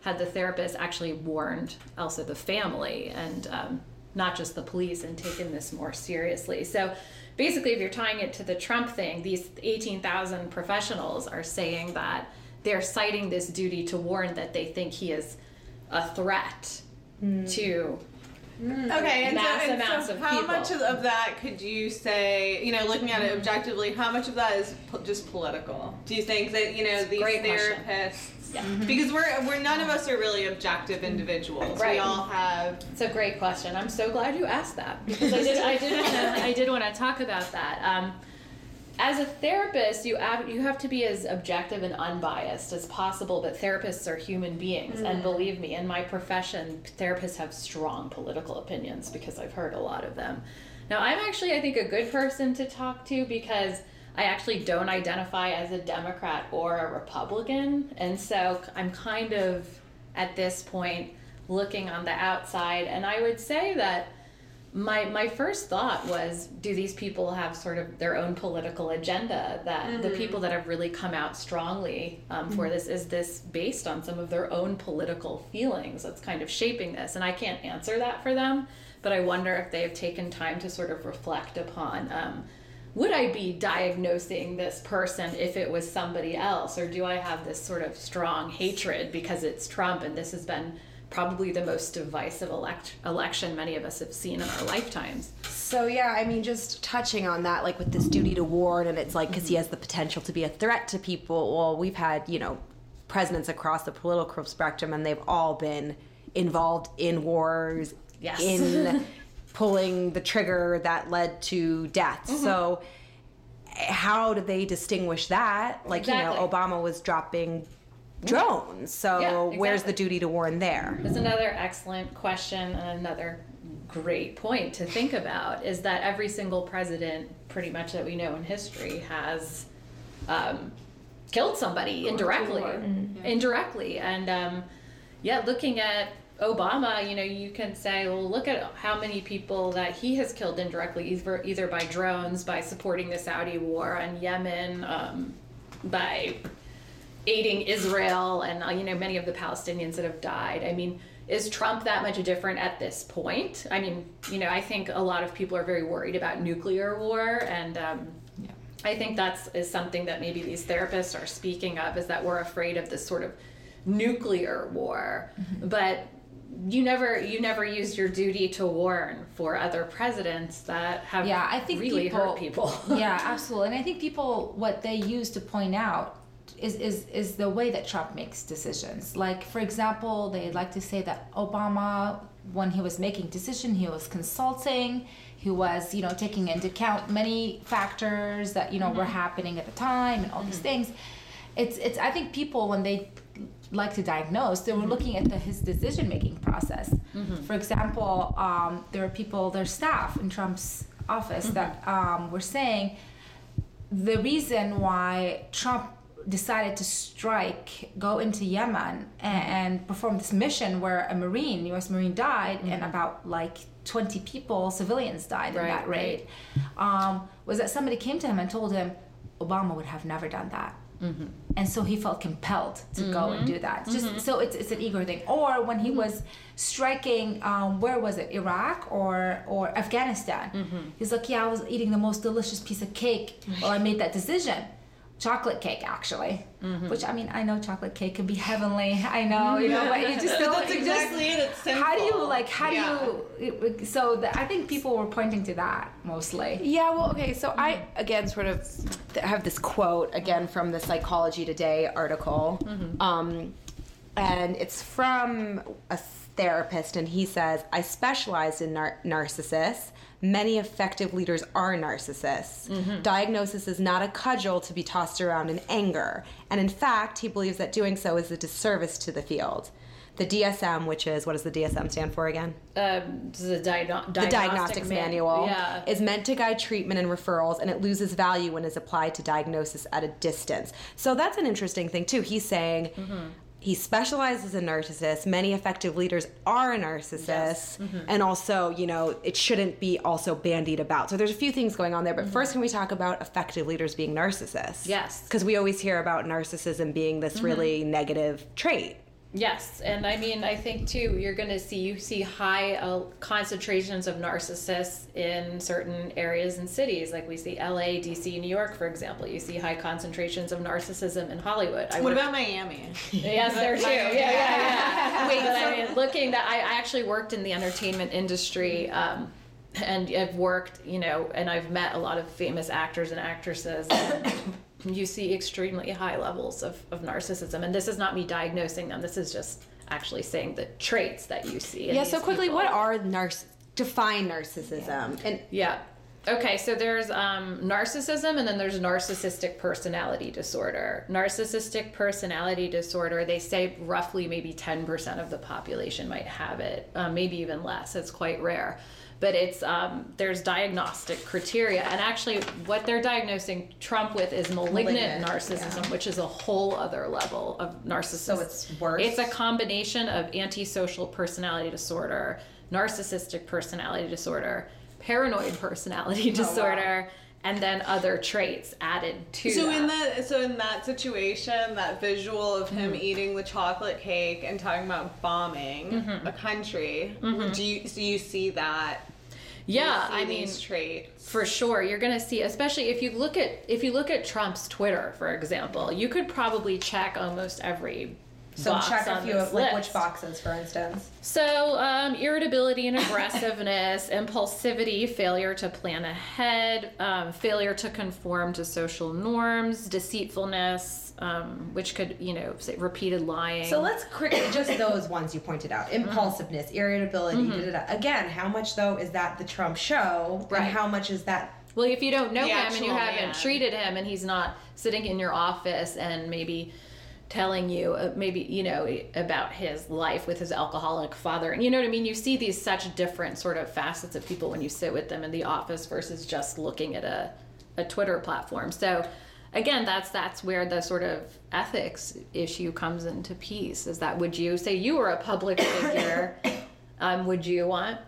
had the therapist actually warned also the family and um, not just the police and taken this more seriously. So basically if you're tying it to the trump thing these 18000 professionals are saying that they're citing this duty to warn that they think he is a threat hmm. to hmm. Okay, and Mass so, and amounts so of how people. much of, of that could you say, you know, looking at it hmm. objectively, how much of that is po- just political? Do you think that, you know, these great question. therapists, mm-hmm. because we're, we're none of us are really objective individuals. Right. We all have, It's a great question. I'm so glad you asked that because I did. I did want to. I did want to talk about that. Um, as a therapist, you have, you have to be as objective and unbiased as possible. But therapists are human beings, and mm. believe me, in my profession, therapists have strong political opinions because I've heard a lot of them. Now, I'm actually, I think, a good person to talk to because I actually don't identify as a Democrat or a Republican, and so I'm kind of at this point looking on the outside, and I would say that my my first thought was do these people have sort of their own political agenda that the people that have really come out strongly um, for this is this based on some of their own political feelings that's kind of shaping this? And i can't answer that for them but i wonder if they have taken time to sort of reflect upon um, would i be diagnosing this person if it was somebody else? Or do i have this sort of strong hatred because it's trump and this has been probably the most divisive elect- election many of us have seen in our lifetimes. So yeah, I mean, just touching on that, like with this duty to warn, and it's like because he mm-hmm. has the potential to be a threat to people. Well, we've had you know presidents across the political spectrum, and they've all been involved in wars, Yes. in pulling the trigger that led to death. Mm-hmm. So how do they distinguish that? Like you know, Obama was dropping drones. So Yeah, where's the duty to warn there? That's another excellent question and another great point to think about is that every single president, pretty much that we know in history, has um, killed somebody indirectly. Indirectly. And um, yeah, looking at Obama, you know, you can say, well, look at how many people that he has killed indirectly, either, either by drones, by supporting the Saudi war on Yemen, um, by aiding Israel and uh, you know many of the Palestinians that have died. I mean, is Trump that much different at this point? I mean, you know, I think a lot of people are very worried about nuclear war, and um, I think that's is something that maybe these therapists are speaking of is that we're afraid of this sort of nuclear war, but you never you never used your duty to warn for other presidents that have yeah, I think really people, hurt people. yeah, absolutely. And I think people what they use to point out is, is is the way that Trump makes decisions. Like for example, they like to say that Obama when he was making decision, he was consulting, he was, you know, taking into account many factors that, you know, were mm-hmm. happening at the time and all these mm-hmm. things. It's it's I think people when they like to diagnose, they were mm-hmm. looking at the, his decision making process. For example, um, there are people, their staff in Trump's office that um, were saying the reason why Trump decided to strike, go into Yemen, and, and perform this mission where a Marine, U.S. Marine, died, mm-hmm. and about like 20 people, civilians, died in that raid, um, was that somebody came to him and told him Obama would have never done that. Mm-hmm. And so he felt compelled to go and mm-hmm. do that. Just so it's, it's an ego thing. Or when he was striking, um, where was it, Iraq or or Afghanistan? He's like, yeah, I was eating the most delicious piece of cake while I made that decision. Chocolate cake, actually. Mm-hmm. Which I mean, I know chocolate cake can be heavenly. I know, you know, but you just But don't. that's you just- exactly it. It's How do you like? How Yeah. do you? So the, I think people were pointing to that mostly. Yeah, well, okay, so I mm-hmm. again sort of have this quote again from the Psychology Today article, mm-hmm. um, and it's from a therapist, and he says, "I specialized in nar- narcissists. Many effective leaders are narcissists. Diagnosis is not a cudgel to be tossed around in anger, and in fact, he believes that doing so is a disservice to the field." The DSM, which is what does the DSM stand for again? um, this is a the diagnostic diagnostics man- manual Yeah. is meant to guide treatment and referrals and it loses value when it's applied to diagnosis at a distance so that's an interesting thing too he's saying Mm-hmm. He specializes in narcissists many effective leaders are a narcissist Mm-hmm. and also you know it shouldn't be also bandied about so there's a few things going on there but first can we talk about effective leaders being narcissists Mm-hmm. Yes. Mm-hmm. because we always hear about narcissism being this really negative trait Yes, and I mean, I think too, you're going to see you see high uh, concentrations of narcissists in certain areas and cities, like we see L.A., D.C., New York, for example. You see high concentrations of narcissism in Hollywood. I What worked- about Miami? Yes, there too. Yeah, yeah, yeah. Wait, but I mean, looking that I, I actually worked in the entertainment industry, um, and I've worked, you know, and I've met a lot of famous actors and actresses. And you see extremely high levels of, of narcissism, and this is not me diagnosing them. This is just actually saying the traits that you see. yeah so quickly people. what are narciss define narcissism and Yeah. Okay, so there's um, narcissism and then there's narcissistic personality disorder. Narcissistic personality disorder, they say roughly maybe 10% of the population might have it, uh, maybe even less. It's quite rare. But it's um, there's diagnostic criteria, and actually, what they're diagnosing Trump with is malignant, Malignant, narcissism, which is a whole other level of narcissism. So it's worse? It's a combination of antisocial personality disorder, narcissistic personality disorder, paranoid personality Oh, disorder, and then other traits added to So that. in that so in that situation, that visual of him Mm-hmm. eating the chocolate cake and talking about bombing Mm-hmm. a country, do you do you see that? Yeah, I mean, traits. for sure, you're going to see, especially if you look at if you look at Trump's Twitter, for example, you could probably check almost every. So box check a on few of like list. which boxes, for instance. So, um, irritability and aggressiveness, impulsivity, failure to plan ahead, um, failure to conform to social norms, deceitfulness, um, which could, you know, say repeated lying. So let's quickly just those ones you pointed out: impulsiveness, irritability. da-da-da. Again, how much though is that the Trump show, Right. and how much is that? Well, if you don't know The him and you haven't man. treated him and he's not sitting in your office and maybe telling you uh, maybe you know about his life with his alcoholic father. And you know what i mean? You see these such different sort of facets of people when you sit with them in the office versus just looking at a, a twitter platform. So again that's that's where the sort of ethics issue comes into piece is that would you say you were a public figure um, would you want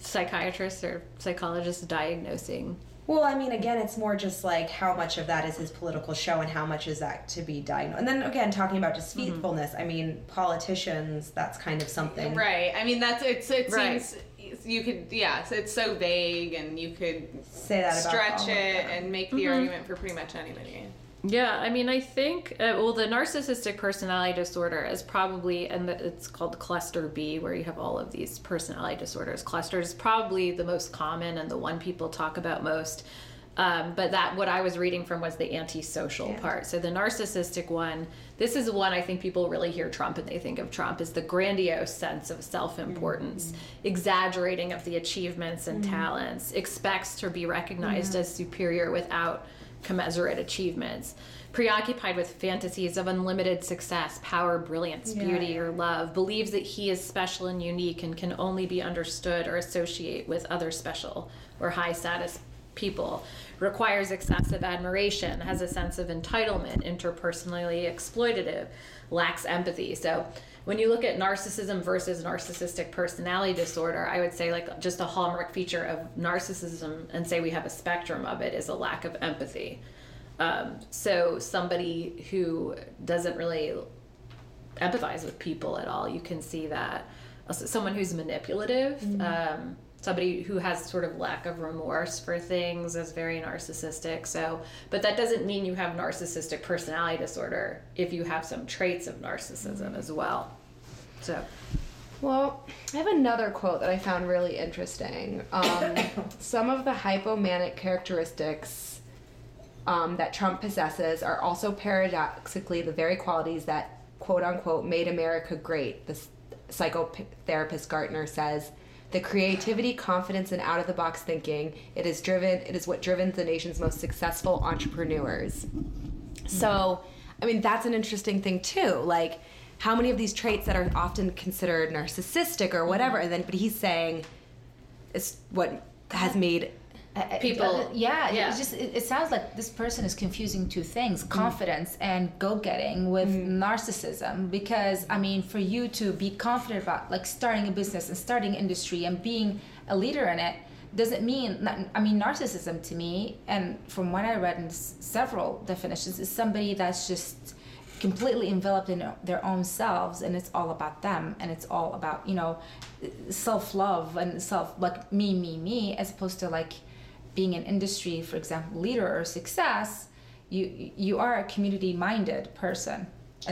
psychiatrists or psychologists diagnosing Well, I mean, again, it's more just like how much of that is his political show and how much is that to be diagnosed. And then again, talking about deceitfulness, mm-hmm. I mean, politicians, that's kind of something. Right. I mean, that's it's it Right. seems you could yeah. So it's so vague, and you could Say that about stretch it and make the mm-hmm. argument for pretty much anybody. Yeah, I mean, I think uh, well, the narcissistic personality disorder is probably, and the, it's called cluster B, where you have all of these personality disorders. Cluster is probably the most common and the one people talk about most. Um, but that what I was reading from was the antisocial part. So the narcissistic one, this is one I think people really hear Trump and they think of Trump is the grandiose sense of self-importance, exaggerating of the achievements and talents, expects to be recognized as superior without commensurate achievements, preoccupied with fantasies of unlimited success, power, brilliance, beauty, or love, believes that he is special and unique and can only be understood or associate with other special or high status people, requires excessive admiration, has a sense of entitlement, interpersonally exploitative, lacks empathy. So when you look at narcissism versus narcissistic personality disorder, I would say like just a hallmark feature of narcissism and say we have a spectrum of it is a lack of empathy. Um, so somebody who doesn't really empathize with people at all, you can see that. Someone who's manipulative, um, somebody who has sort of lack of remorse for things is very narcissistic. So, but that doesn't mean you have narcissistic personality disorder if you have some traits of narcissism as well. So, Well, I have another quote that I found really interesting. Um, some of the hypomanic characteristics um, that Trump possesses are also paradoxically the very qualities that quote unquote made America great. The psychotherapist Gartner says the creativity, confidence, and out of the box thinking. It is driven. It is what driven the nation's most successful entrepreneurs. So, I mean, that's an interesting thing too. Like, how many of these traits that are often considered narcissistic or whatever, and then, but he's saying it's what has made uh, uh, People- Uh, yeah, yeah. It just it, it sounds like this person is confusing two things: mm. confidence and go-getting with mm. narcissism. Because I mean, for you to be confident about like starting a business and starting industry and being a leader in it doesn't mean. I mean, narcissism to me, and from what I read in s- several definitions, is somebody that's just completely enveloped in their own selves and it's all about them and it's all about you know self-love and self like me me me as opposed to like being an industry for example leader or success you you are a community minded person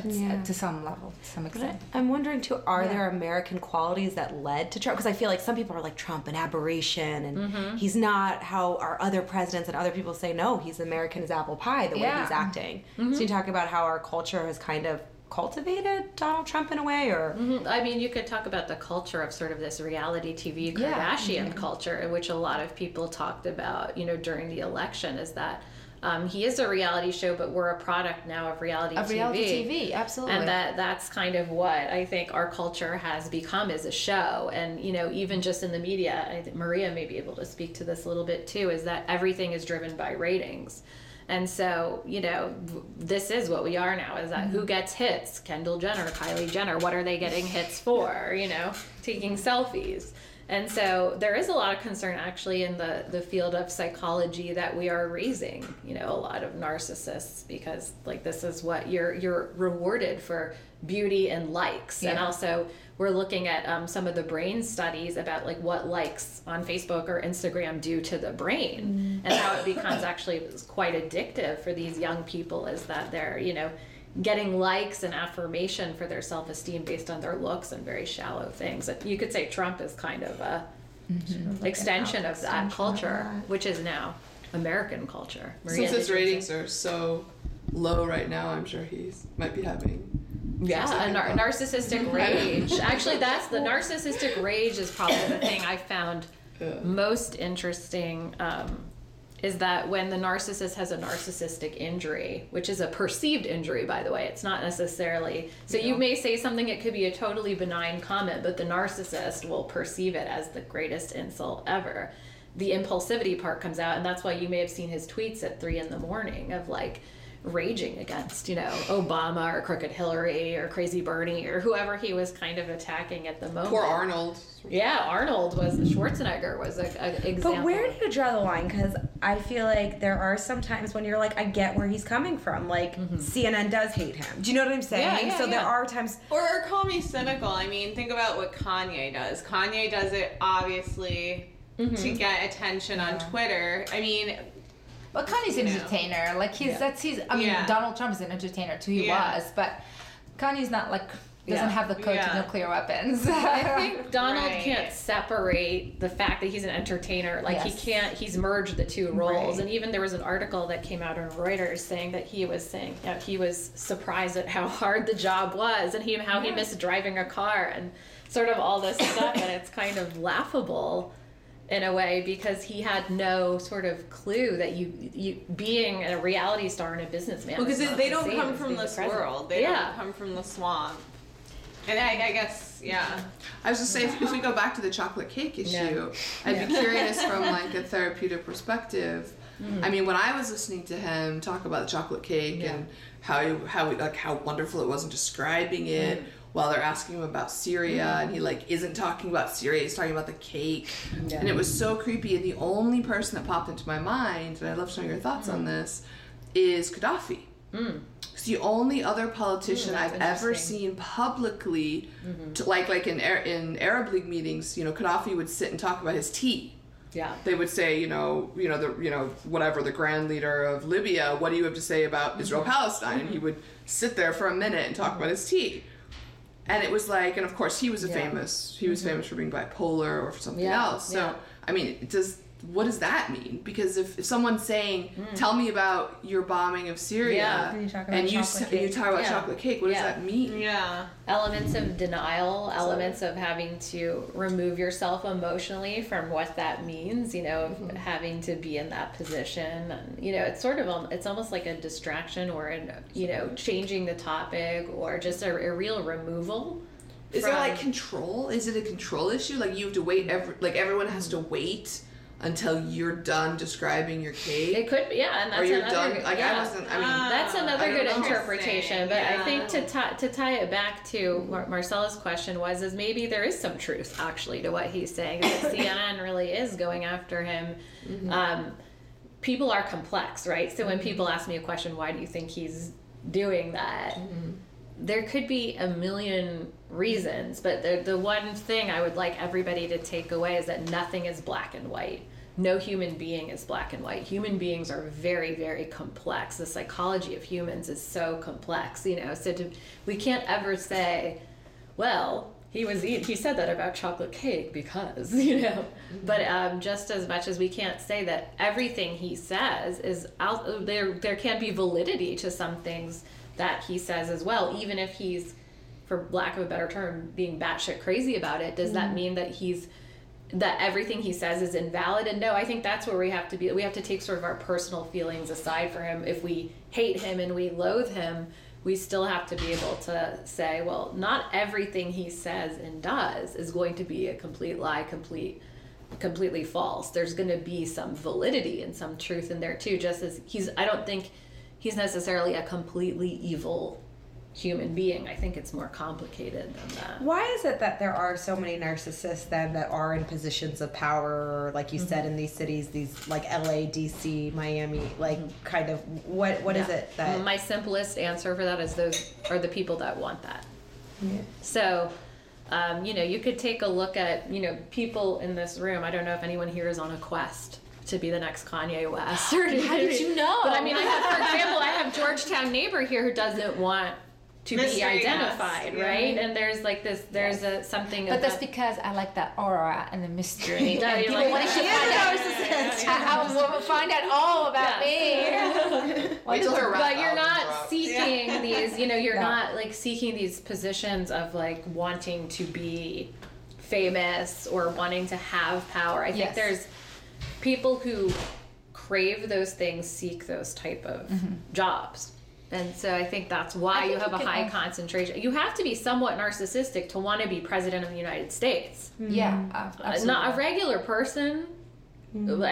Yeah. to some level to some extent I'm wondering too, are Yeah. there American qualities that led to Trump? Because I feel like some people are like Trump an aberration and Mm-hmm. he's not how our other presidents and other people say no, he's American as apple pie the way he's acting. Mm-hmm. So you talk about how our culture has kind of cultivated Donald Trump in a way, or I mean, you could talk about the culture of sort of this reality TV Yeah. Kardashian culture, which a lot of people talked about, you know, during the election, is that um, he is a reality show, but we're a product now of reality TV. of TV. reality tv absolutely and that that's kind of what I think our culture has become as a show. And you know, even just in the media, I think Maria may be able to speak to this a little bit too. Is that everything is driven by ratings. And so, you know, this is what we are now is that who gets hits? Kendall Jenner, Kylie Jenner. What are they getting hits for? You know, taking selfies. And so there is a lot of concern actually in the, the field of psychology that we are raising, you know, a lot of narcissists because like this is what you're you're rewarded for beauty and likes. And also we're looking at um, some of the brain studies about like what likes on Facebook or Instagram do to the brain. And how it becomes actually quite addictive for these young people is that they're, you know, getting likes and affirmation for their self-esteem based on their looks and very shallow things. You could say Trump is kind of a extension of that culture, which is now American culture. Maria, Since his ratings are so low right now, I'm sure he's might be having. yeah, a nar- narcissistic rage. Actually, that's the narcissistic rage is probably the thing I found Yeah. most interesting. Um, is that when the narcissist has a narcissistic injury, which is a perceived injury, by the way, it's not necessarily. So you may say something, it could be a totally benign comment, but the narcissist will perceive it as the greatest insult ever. The impulsivity part comes out, and that's why you may have seen his tweets at three in the morning of like raging against, you know, Obama or Crooked Hillary or Crazy Bernie or whoever he was kind of attacking at the moment. Poor Arnold. Yeah, Arnold was the Schwarzenegger was a, a example. But where do you draw the line? Because I feel like there are some times when you're like, I get where he's coming from. Like mm-hmm. CNN does hate him. Do you know what I'm saying? Yeah, yeah, so there are times. Or, or call me cynical. I mean, think about what Kanye does. Kanye does it obviously mm-hmm. to get attention on Twitter. I mean, But Kanye's an You know. entertainer. Like he's Yeah. that's his. I mean, Yeah. Donald Trump is an entertainer too. He Yeah. was, but Kanye's not like doesn't Yeah. have the code Yeah. to nuclear weapons. I think Donald Right. can't separate the fact that he's an entertainer. Like Yes. he can't. He's merged the two roles. Right. And even there was an article that came out on Reuters saying that he was saying that he was surprised at how hard the job was and he how he missed driving a car and sort of all this stuff. And it's kind of laughable in a way because he had no sort of clue that you you being a reality star and a businessman. Because is they, not they the don't same come from being the this world. They yeah. don't come from the swamp. And I, I guess, yeah. I was just saying, if, if we go back to the chocolate cake issue, I'd be curious from like a therapeutic perspective. Mm. I mean, when I was listening to him talk about the chocolate cake and how how like how wonderful it was and describing it while they're asking him about Syria and he like isn't talking about Syria, he's talking about the cake, and it was so creepy. And the only person that popped into my mind, and I'd love to know your thoughts on mm. this, is Gaddafi. Mm. It's the only other politician that's I've ever seen publicly, mm-hmm. to, like like in in Arab League meetings, you know, Gaddafi would sit and talk about his tea. Yeah. They would say, you know, you know the you know whatever the grand leader of Libya, what do you have to say about mm-hmm. Israel Palestine? And he mm-hmm. would sit there for a minute and talk about his tea. And it was like, and of course he was a famous, he was mm-hmm. famous for being bipolar or for something Yeah, else. So yeah. I mean, does what does that mean? Because if, if someone's saying, hmm. "Tell me about your bombing of Syria," Yeah. And you talk about and you chocolate s- you cake. talk about Yeah. chocolate cake, what Yeah. does that mean? Yeah. elements of denial, elements of having to remove yourself emotionally from what that means, you know, of mm-hmm. having to be in that position. You know, it's sort of, al- it's almost like a distraction or, an, you know, changing the topic or just a, a real removal. Is there like control? Is it a control issue? Like you have to wait every like everyone has to hmm. wait until you're done describing your cake? It could be, yeah, and that's or you're another. done like yeah. I wasn't I mean Ah. That's another good know. interpretation, but I think to tie to tie it back to what Marcella's question was, is maybe there is some truth actually to what he's saying. That CNN really is going after him. Um, people are complex, right? So when people ask me a question, why do you think he's doing that? There could be a million reasons, but the the one thing I would like everybody to take away is that nothing is black and white. No human being is black and white. Human beings are very, very complex. The psychology of humans is so complex, you know. So to, we can't ever say, well, he was he said that about chocolate cake because you know but um, just as much as we can't say that everything he says is out there there can be validity to some things that he says as well even if he's for lack of a better term being batshit crazy about it does that mean that he's that everything he says is invalid. And no i think that's where we have to be we have to take sort of our personal feelings aside for him. If we hate him and we loathe him we still have to be able to say well not everything he says and does is going to be a complete lie complete completely false. There's going to be some validity and some truth in there too just as he's i don't think he's necessarily a completely evil human being i think it's more complicated than that Why is it that there are so many narcissists then that are in positions of power, like you said, in these cities, these like LA, DC, Miami, like kind of what what is Yeah. it that my simplest answer for that is those are the people that want that Yeah. so um, you know you could take a look at you know people in this room i don't know if anyone here is on a quest to be the next Kanye West. Or How did you know? But I mean, I have, for example, I have Georgetown neighbor here who doesn't want to be Mystery identified, guest, yeah. right? And there's like this, there's a something. But that's because I like that aura and the mystery. Yeah, and you people like want that. to find out. I, I will find out all about me. wait till but you're not drops. seeking these you know you're No. not like seeking these positions of like wanting to be famous or wanting to have power i think Yes. there's people who crave those things seek those type of mm-hmm. jobs and so i think that's why Mm-hmm. You have you a can high also- concentration you have to be somewhat narcissistic to want to be president of the united states Yeah, uh, Uh, absolutely. not a regular person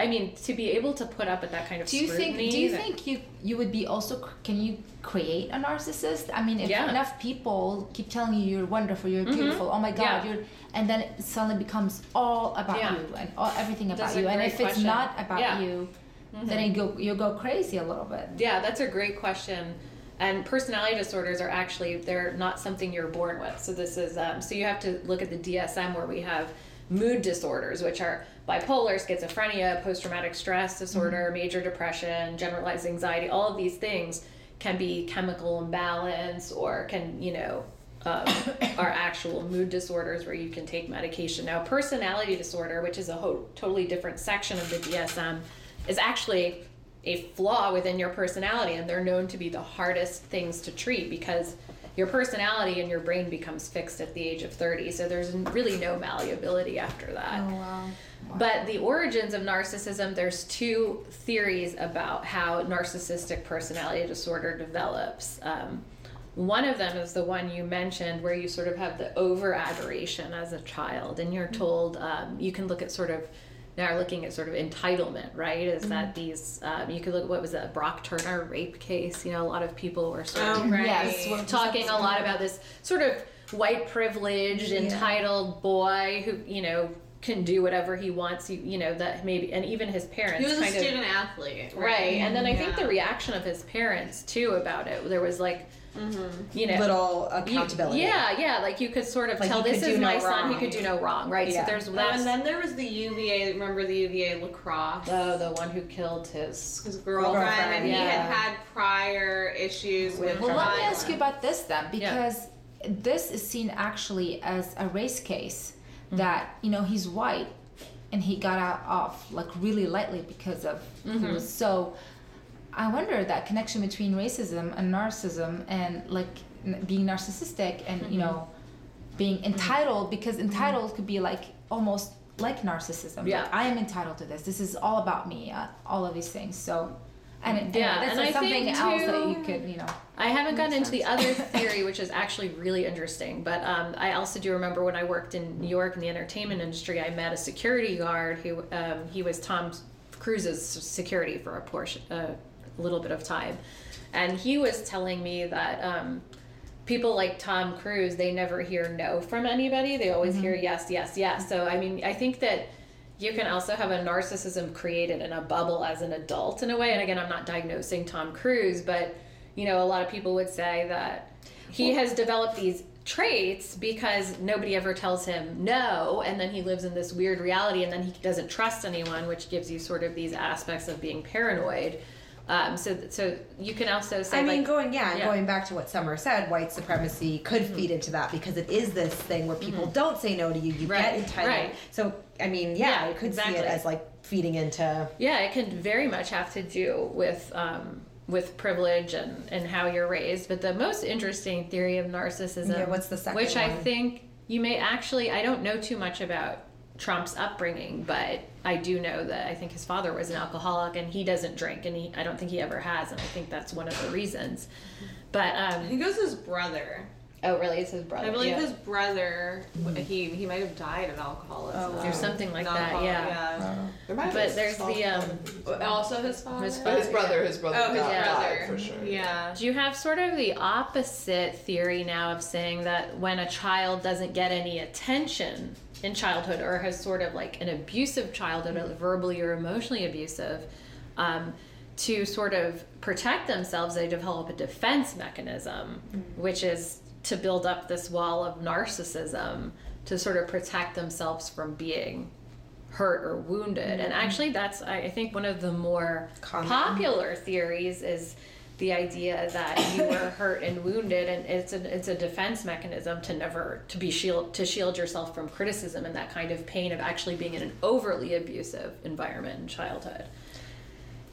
i mean to be able to put up with that kind of Do you think? Do you that- think you you would be also? Can you create a narcissist? I mean, if Yeah. enough people keep telling you you're wonderful, you're beautiful, oh my god, Yeah. you're, and then it suddenly becomes all about Yeah. you and all, everything about That's you. And great if it's not about Yeah. Mm-hmm. you, then you go you go crazy a little bit. Yeah, that's a great question. And personality disorders are actually they're not something you're born with. So this is um, so you have to look at the DSM where we have mood disorders, which are bipolar, schizophrenia, post traumatic stress disorder, major depression, generalized anxiety, all of these things can be chemical imbalance or can, you know, um, are actual mood disorders where you can take medication. Now, personality disorder, which is a ho- totally different section of the DSM, is actually a flaw within your personality, and they're known to be the hardest things to treat because your personality and your brain becomes fixed at the age of 30. So there's really no malleability after that. Oh wow. But the origins of narcissism, there's two theories about how narcissistic personality disorder develops. Um, one of them is the one you mentioned, where you sort of have the over adoration as a child, and you're told um, you can look at sort of now are looking at sort of entitlement, right? Is that these um, you could look what was that Brock Turner rape case? You know, a lot of people were sort of Oh, right. Yes, what- talking a lot about this sort of white privileged entitled boy who you know can do whatever he wants you you know that maybe and even his parents He was a kind of student athlete, right and then i think the reaction of his parents too about it there was like you know Little you- accountability. yeah yeah like you could sort of Like, tell this could is do no my son he could do no wrong right Yeah. so there's Oh, and then there was the UVA. Remember the UVA lacrosse? oh, the one who killed his his girlfriend, Girlfriend, and he had had prior issues with. Well, let me ask you about this then, Yeah. because this is seen actually as a race case Mm-hmm. that you know he's white and he got out off like really lightly because of Mm-hmm. he was so. I wonder that connection between racism and narcissism and like n- being narcissistic and Mm-hmm. you know being entitled because entitled could be like almost like narcissism. Yeah. Like, I am entitled to this. This is all about me. Uh, all of these things. So. And it, Yeah, that's and I something think, else that you could, you know. I haven't gotten into the other theory, which is actually really interesting. But um, I also do remember when I worked in New York in the entertainment industry, I met a security guard who um, he was Tom Cruise's security for a portion, a little bit of time, and he was telling me that. Um, People like Tom Cruise, they never hear no from anybody. They always hear yes, yes, yes. So, I mean, I think that you can also have a narcissism created in a bubble as an adult in a way. And again, I'm not diagnosing Tom Cruise, but you know, a lot of people would say that he has developed these traits because nobody ever tells him no, and then he lives in this weird reality, and then he doesn't trust anyone, which gives you sort of these aspects of being paranoid. Um, so, so you can also say, I mean, like, going yeah, yeah. Mm-hmm. going back to what Summer said, white supremacy could feed into that because it is this thing where people don't say no to you. You Right, get entitled. right. So I mean, yeah, Yeah, you could see it as like feeding into. Yeah, it can very much have to do with um, with privilege and, and how you're raised. But the most interesting theory of narcissism, Yeah, what's the second which I think you may actually, I don't know too much about Trump's upbringing, but I do know that I think his father was an alcoholic and he doesn't drink, and he I don't think he ever has, and I think that's one of the reasons. But I um, think it was his brother. oh, really? It's his brother. I believe yeah. his brother. He he might have died of alcoholism. Or something like that, alcohol- yeah. There might have But there's the um, Also his father. His But his brother, his brother, Oh, his died, brother. for sure. Yeah. Do you have sort of the opposite theory now of saying that when a child doesn't get any attention in childhood or has sort of like an abusive childhood, or verbally or emotionally abusive, um, to sort of protect themselves, they develop a defense mechanism, mm-hmm. which is to build up this wall of narcissism to sort of protect themselves from being hurt or wounded. And mm-hmm. actually, that's, I I think, one of the more Common. popular theories is the idea that you were hurt and wounded and it's a, it's a defense mechanism to never to be shield to shield yourself from criticism and that kind of pain of actually being in an overly abusive environment in childhood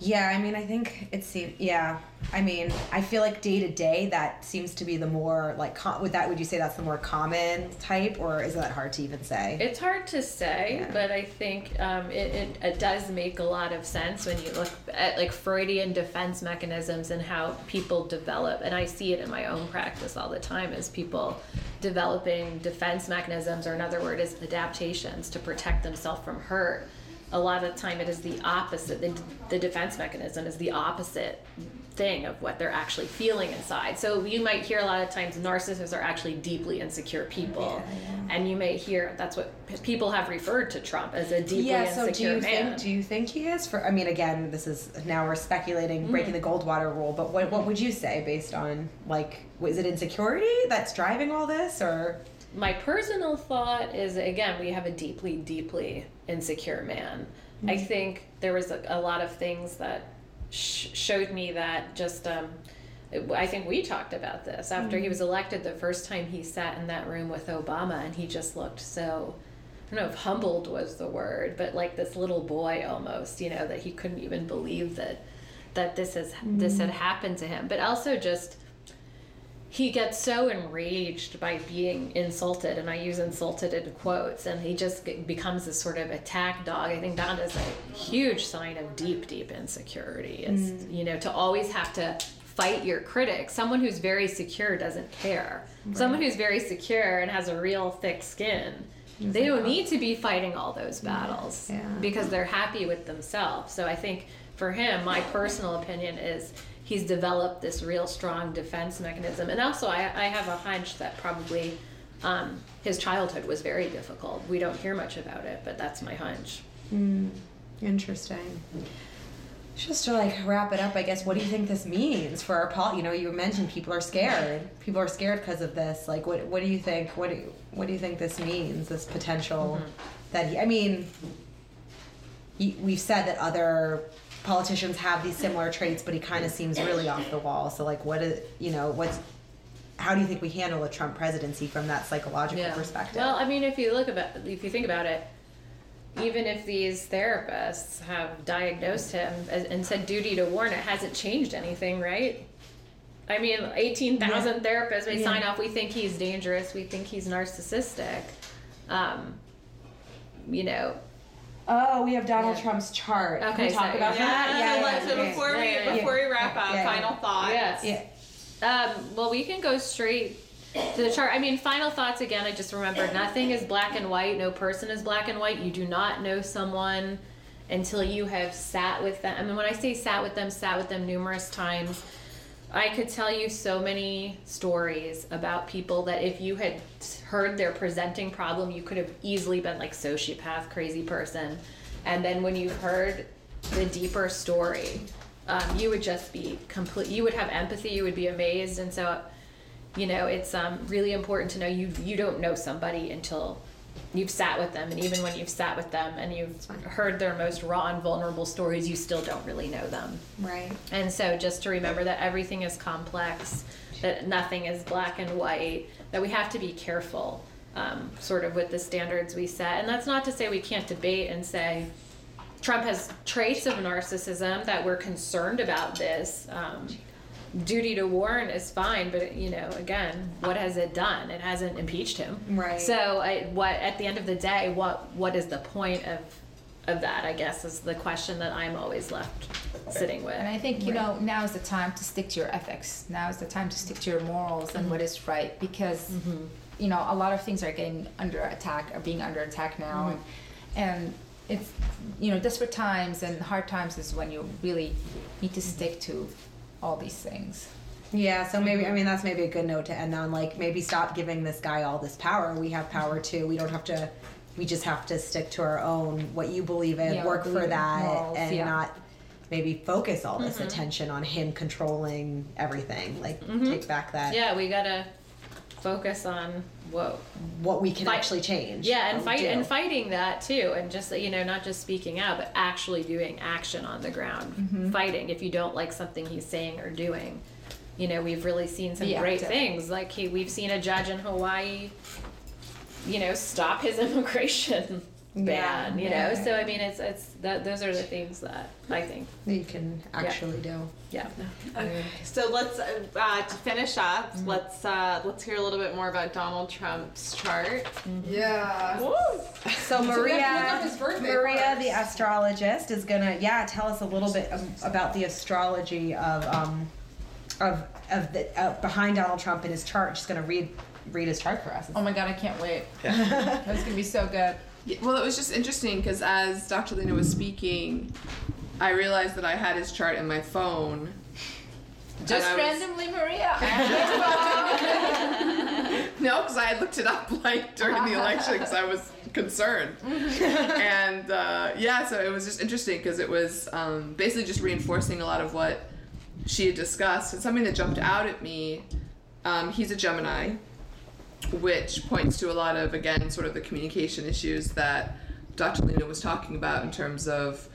Yeah, I mean, I think it seems. Yeah, I mean, I feel like day to day that seems to be the more like. Com- would that would you say that's the more common type, or is that hard to even say? It's hard to say, Yeah. but I think um, it, it, it does make a lot of sense when you look at like Freudian defense mechanisms and how people develop. And I see it in my own practice all the time as people developing defense mechanisms, or another word is adaptations to protect themselves from hurt. A lot of the time, it is the opposite. The, the defense mechanism is the opposite thing of what they're actually feeling inside. So you might hear a lot of times narcissists are actually deeply insecure people, and you may hear that's what people have referred to Trump as a deeply yeah. So do you man. think? Do you think he is? For I mean, again, this is now we're speculating, Mm-hmm. breaking the Goldwater rule. But what what would you say based on like was it insecurity that's driving all this, or my personal thought is again, we have a deeply, deeply insecure man. I mm-hmm. think there was a, a lot of things that sh- showed me that just. Um, I think we talked about this after he mm-hmm. was elected. The first time he sat in that room with Obama, and he just looked so. I don't know if humbled was the word, but like this little boy almost, you know, that he couldn't even believe that that this has this had mm-hmm. happened to him. But also just he gets so enraged by being insulted, and I use insulted in quotes, and he just becomes this sort of attack dog. I think that is a huge sign of deep, deep insecurity. Is mm. you know to always have to fight your critics. Someone who's very secure doesn't care. Someone who's very secure and has a real thick skin. They don't need to be fighting all those mm. battles Yeah. because they're happy with themselves. So I think for him, my personal opinion is he's developed this real strong defense mechanism. And also, I, I have a hunch that probably um, his childhood was very difficult. We don't hear much about it, but that's my hunch. Interesting. Just to like wrap it up, I guess, what do you think this means for our pol? You know, you mentioned people are scared. People are scared because of this. Like, what what do you think? What do you, what do you think this means? This potential that he. I mean, he, we've said that other politicians have these similar traits, but he kind of seems really off the wall. So, like, what is you know what's how do you think we handle a Trump presidency from that psychological perspective? Well, I mean, if you look about, if you think about it, even if these therapists have diagnosed him and said duty to warn, it hasn't changed anything, right? I mean, eighteen thousand therapists may sign off. We think he's dangerous. We think he's narcissistic. Um, you know, oh, we have Donald Yeah. Trump's chart. Can we Okay, talk so- about yeah, that? so, let- so okay. before we Yeah, yeah, before we wrap up, Yeah, yeah. final thoughts. yes. Yeah. Um, well, we can go straight to the chart. I mean, final thoughts again. I just remember nothing is black and white. No person is black and white. You do not know someone until you have sat with them. I mean, when I say sat with them, sat with them numerous times. I could tell you so many stories about people that if you had heard their presenting problem, you could have easily been like sociopath, crazy person. And then when you've heard the deeper story, um, you would just be complete. You would have empathy. You would be amazed. And so, you know, it's um, really important to know you you don't know somebody until you've sat with them, and even when you've sat with them and you've heard their most raw and vulnerable stories, you still don't really know them. Right. And so just to remember that everything is complex, that nothing is black and white, that we have to be careful, um, sort of with the standards we set. And that's not to say we can't debate and say Trump has traits of narcissism, that we're concerned about this. Um, duty to warn is fine, but you know, again, what has it done? It hasn't impeached him. Right. So, I, what at the end of the day, what what is the point of of that? I guess is the question that I'm always left sitting with. And I think, you know, now is the time to stick to your ethics. Now is the time to stick to your morals and mm-hmm. what is right because, mm-hmm. you know, a lot of things are getting under attack, are being under attack now. Mm-hmm. And, and it's, you know, desperate times and hard times is when you really need to stick to all these things. Yeah, so maybe I mean that's maybe a good note to end on. Like maybe stop giving this guy all this power. We have power mm-hmm. too. We don't have to. We just have to stick to our own what you believe in, Yeah, work for that, and yeah. not maybe focus all this mm-hmm. attention on him controlling everything. Like mm-hmm. take back that yeah, we gotta focus on what what we can Fight- actually change. Yeah, and fight do. and fighting that too, and just you know, not just speaking out, but actually doing action on the ground, Mm-hmm. fighting. If you don't like something he's saying or doing, you know, we've really seen some Be great active. things. Like we've seen a judge in Hawaii, you know, stop his immigration ban. You know, so I mean, it's it's that those are the things that I think. that you can actually do. Yeah. Okay. So let's uh, uh, to finish up. Let's uh, let's hear a little bit more about Donald Trump's chart. Yeah. Woo. So Maria, up his birthday Maria, first. the astrologist, is gonna yeah tell us a little bit about the astrology of um of of the uh, behind Donald Trump and his chart. She's gonna read read his chart for us. Oh my god, I can't wait. Yeah. That's gonna be so good. Yeah, well, it was just interesting because as Dr. Lena was speaking, I realized that I had his chart in my phone. Just I was- randomly, Maria. No, because I had looked it up like during the election because I was concerned. and uh, yeah, so it was just interesting because it was um, basically just reinforcing a lot of what she had discussed. And something that jumped out at me, um, he's a Gemini. Which points to a lot of again sort of the communication issues that Dr. Lena was talking about in terms of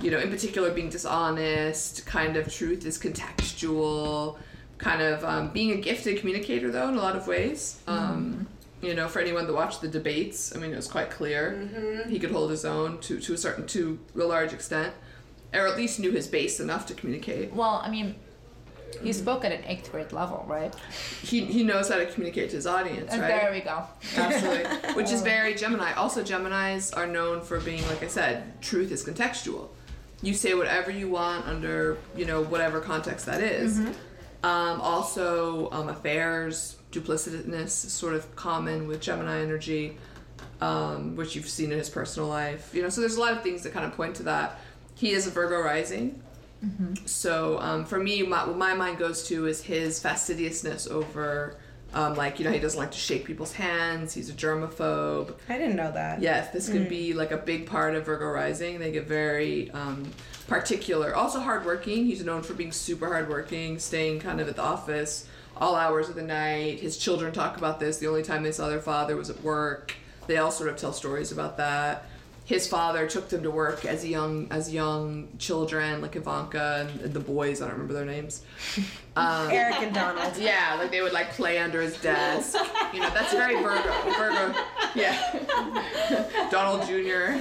you know in particular being dishonest kind of truth is contextual kind of um, being a gifted communicator though in a lot of ways. Um, you know for anyone that watched the debates i mean it was quite clear. He could hold his own to, to a certain to a large extent or at least knew his base enough to communicate. Well, I mean, he spoke at an eighth grade level, right? he, he knows how to communicate to his audience And right there we go. Absolutely. Which is very Gemini. Also, Geminis are known for being, like I said, truth is contextual. You say whatever you want under, you know, whatever context that is. Um, also, um, affairs, duplicitousness is sort of common with Gemini energy, um, which you've seen in his personal life. You know, so there's a lot of things that kind of point to that. He is a Virgo rising. So um, for me, my, what my mind goes to is his fastidiousness over, um, like you know, he doesn't like to shake people's hands. He's a germaphobe. I didn't know that. Yes, this could be like a big part of Virgo rising. They get very um, particular. Also hardworking. He's known for being super hardworking, staying kind of at the office all hours of the night. His children talk about this. The only time they saw their father was at work. They all sort of tell stories about that. His father took them to work as young as young children, like Ivanka and the boys. I don't remember their names. Um, Eric and Donald. yeah, like they would like play under his desk. You know, that's very Virgo. Virgo, yeah. Donald Jr.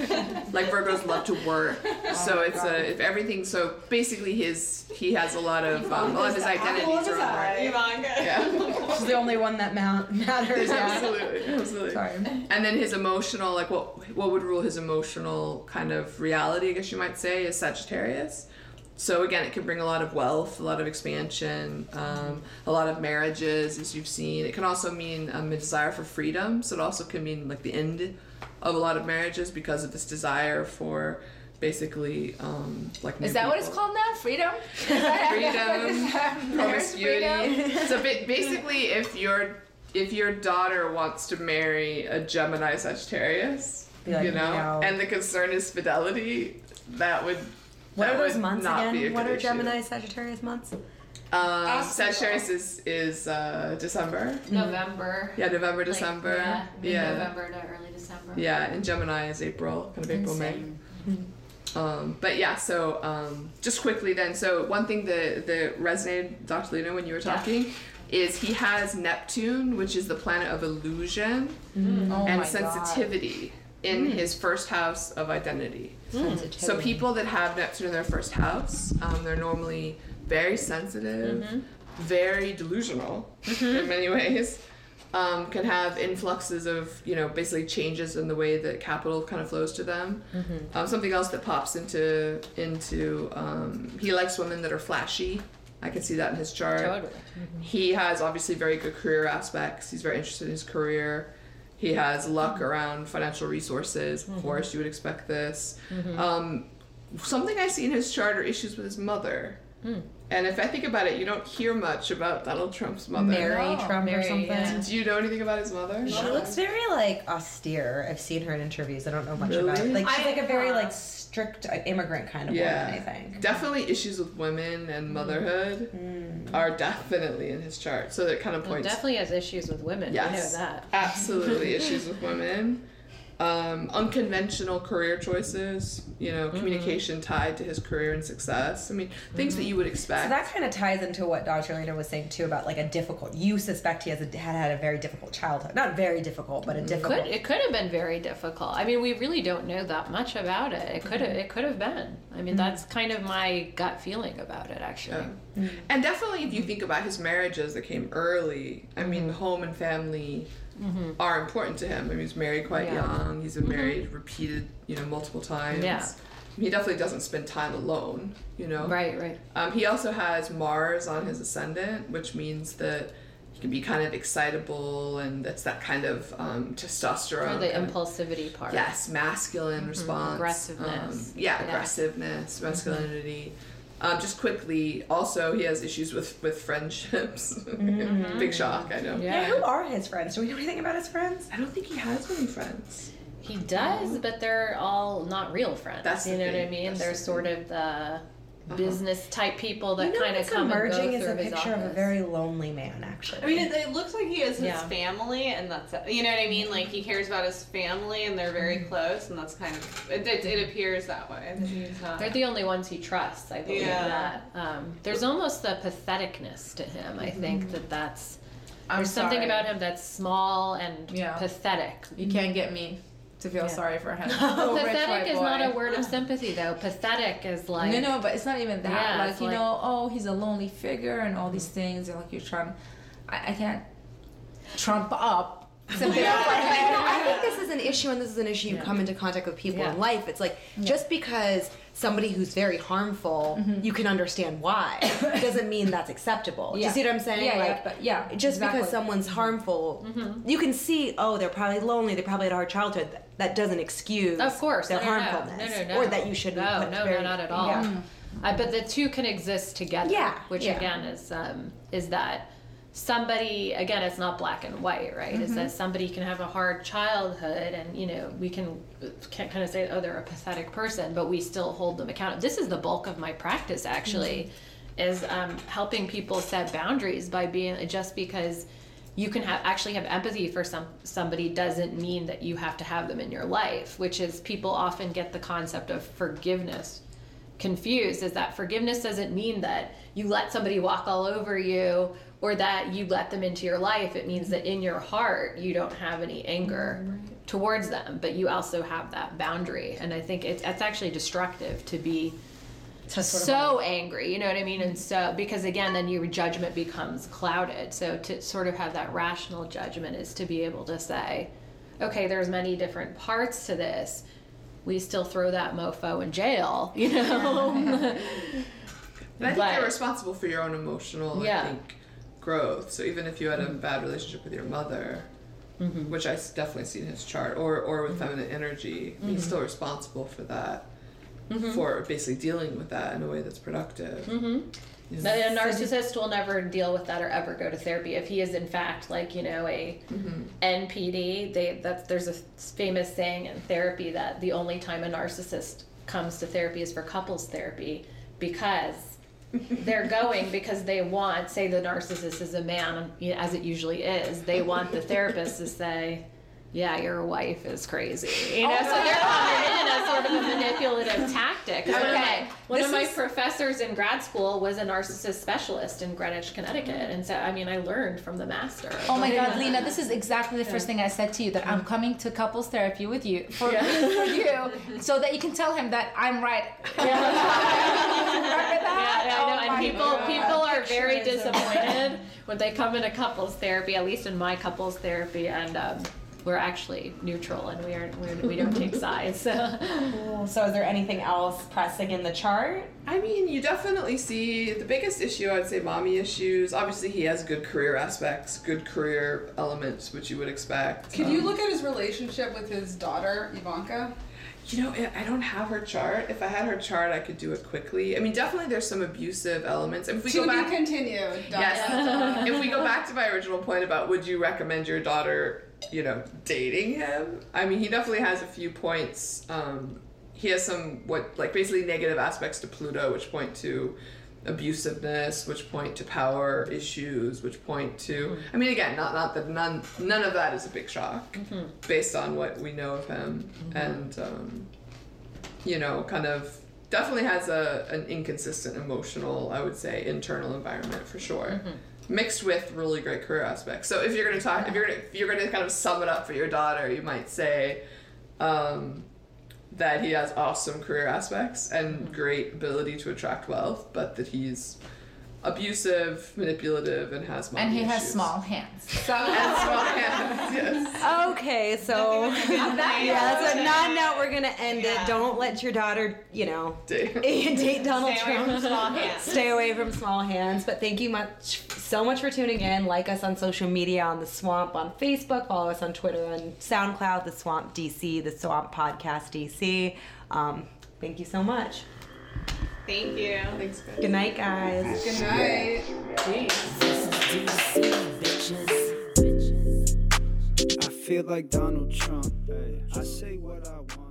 Like Virgos love to work, so it's a if everything. So basically, his he has a lot of um, a lot of his identities are on work. Yeah, She's the only one that ma- matters. Yeah. absolutely, absolutely. Sorry. And then his emotional, like what what would rule his emotional kind of reality, I guess you might say, is Sagittarius. So again, it can bring a lot of wealth, a lot of expansion, um, a lot of marriages, as you've seen. It can also mean um, a desire for freedom. So it also can mean like the end of a lot of marriages because of this desire for basically um, like new Is that what it's called now? Freedom? freedom, There's freedom. promiscuity. so basically, if your if your daughter wants to marry a Gemini Sagittarius, like, you know, no. and the concern is fidelity, that would What that are those months not be a again? What good are issue. Gemini Sagittarius months? Um, Sagittarius is is uh, December. November. Yeah, November, Like, December. yeah, yeah. November to early December. Yeah, and Gemini is April, kind of April, May. Um, but yeah, so um, just quickly then, so one thing that, that resonated, Dr. Lena, when you were Yeah. talking, is he has Neptune, which is the planet of illusion Oh my and God. Sensitivity in his first house of identity. So people that have Neptune in their first house, um, they're normally very sensitive, very delusional in many ways. Um, can have influxes of you know basically changes in the way that capital kind of flows to them. Um, something else that pops into into um, he likes women that are flashy. I can see that in his chart. Totally. He has obviously very good career aspects. He's very interested in his career. He has luck around financial resources. Of mm-hmm. course, you would expect this. Mm-hmm. Um, something I see in his chart are issues with his mother. Hmm. And if I think about it, you don't hear much about Donald Trump's mother. Mary Trump Mary, or something. yeah. Do you know anything about his mother? She looks very like austere. I've seen her in interviews. I don't know much about. Really? Like she's I- like a very like strict uh, immigrant kind of Yeah, woman. I think. definitely issues with women and motherhood are definitely in his chart. So that kind of Well, points. definitely has issues with women. Yes. We know that. Absolutely issues with women. Um, unconventional career choices, you know, Mm-hmm. communication tied to his career and success. I mean, things that you would So expect. that kind of ties into what Dr. Lena was saying too about like a difficult. You suspect he has a, had had a very difficult childhood. Not very difficult, but a difficult. Could it could have been very difficult. I mean, we really don't know that much about it. It could have it could have been. I mean, that's kind of my gut feeling about it actually. Yeah. And definitely, if you think about his marriages that came early, I mean, Mm-hmm. home and family are important to him. I mean, he was married quite Yeah. Mm-hmm. young. He's been married repeated, you know, multiple times. Yeah. He definitely doesn't spend time alone, you know. Right, right. Um, he also has Mars on his ascendant, which means that he can be kind of excitable, and that's that kind of um, testosterone. Or the impulsivity part. Yes, masculine response. Aggressiveness. Um, yeah, Yeah. aggressiveness, masculinity. Um, just quickly, also he has issues with with friendships. Big shock, I know. Yeah, who are his friends? Do we know anything about his friends? I don't think he has many friends. He does, but they're all not real friends. That's you the know what I mean? That's they're the sort of the business type people that you know kind of what's come and go emerging is through a his picture of a very lonely man, actually. I mean, it, it looks like he has his Yeah. family, and that's it. You know what I mean? Like he cares about his family, and they're very mm-hmm. close, and that's kind of it. It, it appears that way. that he's not- They're the only ones he trusts. I believe Yeah. that. Um, there's almost the patheticness to him. I think mm-hmm. that that's I'm there's something about him that's small and Yeah. pathetic. You can't get me to feel sorry for him. Well, Oh, pathetic white is not a word of sympathy, though. Pathetic is like no, no, but it's not even that. Yeah, like it's you like- know, oh, he's a lonely figure and all these things, and like you're trying. I, I can't trump up. Something Yeah, off I, think this is an issue, and this is an issue you come into contact with people Yeah. in life. It's like just because somebody who's very harmful, Mm-hmm. you can understand why, doesn't mean that's acceptable. Do you see what I'm saying? Yeah, yeah, like, but yeah, just exactly. because someone's harmful, Mm-hmm. you can see, oh, they're probably lonely, they probably had a hard childhood. That, that doesn't excuse Of course, their no, harmfulness, No, no, or that you shouldn't. No, put no, very, no, not at all. Yeah. Uh, but the two can exist together. Yeah, Which yeah. again is um, is that somebody again it's not black and white right is Mm-hmm. that somebody can have a hard childhood and you know we can can't kind of say oh they're a pathetic person but we still hold them accountable this is the bulk of my practice actually Mm-hmm. is um, helping people set boundaries by being just because you can have actually have empathy for some somebody doesn't mean that you have to have them in your life which is people often get the concept of forgiveness confused is that forgiveness doesn't mean that you let somebody walk all over you or that you let them into your life it means that in your heart you don't have any anger mm-hmm. towards them but you also have that boundary. And i think it's, it's actually destructive to be To sort of so angry you know what i mean? And so because again then your judgment becomes clouded. So to sort of have that rational judgment is to be able to say okay there's many different parts to this. We still throw that mofo in jail you know? And I think But- you're responsible for your own emotional, Yeah. I think, growth. So even if you had a bad relationship with your mother, Mm-hmm. which I s- definitely see in his chart, or or with feminine energy, Mm-hmm. he's still responsible for that, for basically dealing with that in a way that's productive. Mm-hmm. You know? A narcissist will never deal with that or ever go to therapy if he is in fact like you know a NPD. They that's there's a famous saying in therapy that the only time a narcissist comes to therapy is for couples therapy because they're going because they want say the narcissist is a man as it usually is they want the therapist to say yeah your wife is crazy you know so they're coming in as sort of a manipulative tactic 'Cause one of my, one of my is- professors in grad school was a narcissist specialist in Greenwich, Connecticut, and so I mean, I learned from the master. Oh my God, Lena, this is exactly the first thing I said to you that I'm coming to couples therapy with you for, Yeah. for you so that you can tell him that I'm right. Remember Yeah, that? yeah, I know. Oh and people God. people are very Picture is disappointed when they come into couples therapy. At least in my couples therapy, and um, we're actually neutral and we are we're, we don't take sides. So. Cool. So, is there anything else pressing in the chart? I mean, you definitely see the biggest issue. I'd say mommy issues. Obviously, he has good career aspects, good career elements, which you would expect. Could you Um, look at his relationship with his daughter Ivanka? You know, I I don't have her chart. If I had her chart, I could do it quickly. I mean, definitely there's some abusive elements. And if we to go be back, continued. Yes. dot, dot. if we go back to my original point about would you recommend your daughter, you know, dating him? I mean, he definitely has a few points. Um, he has some what like basically negative aspects to Pluto, which point to abusiveness, which point to power issues, which point to. I mean, again, not not that none none of that is a big shock based on what we know of him, and um, you know, kind of definitely has a an inconsistent emotional, I would say, internal environment for sure. Mixed with really great career aspects. So if you're gonna talk, if you're gonna if you're gonna kind of sum it up for your daughter, you might say um, that he has awesome career aspects and great ability to attract wealth, but that he's abusive, manipulative, and has mommy And he has issues. small hands. So and small hands. Yes. Okay, so yeah, so not now we're gonna end Yeah. it. Don't let your daughter, you know, Date. date Donald Stay away Trump. from small hands. Stay away from small hands. But thank you much, so much for tuning in. Like us on social media on the Swamp on Facebook. Follow us on Twitter and SoundCloud, the Swamp DC, the Swamp Podcast DC. Um, thank you so much. Thank you. Thanks, guys. Good night, guys. Good night. I feel like Donald Trump. I say what I want.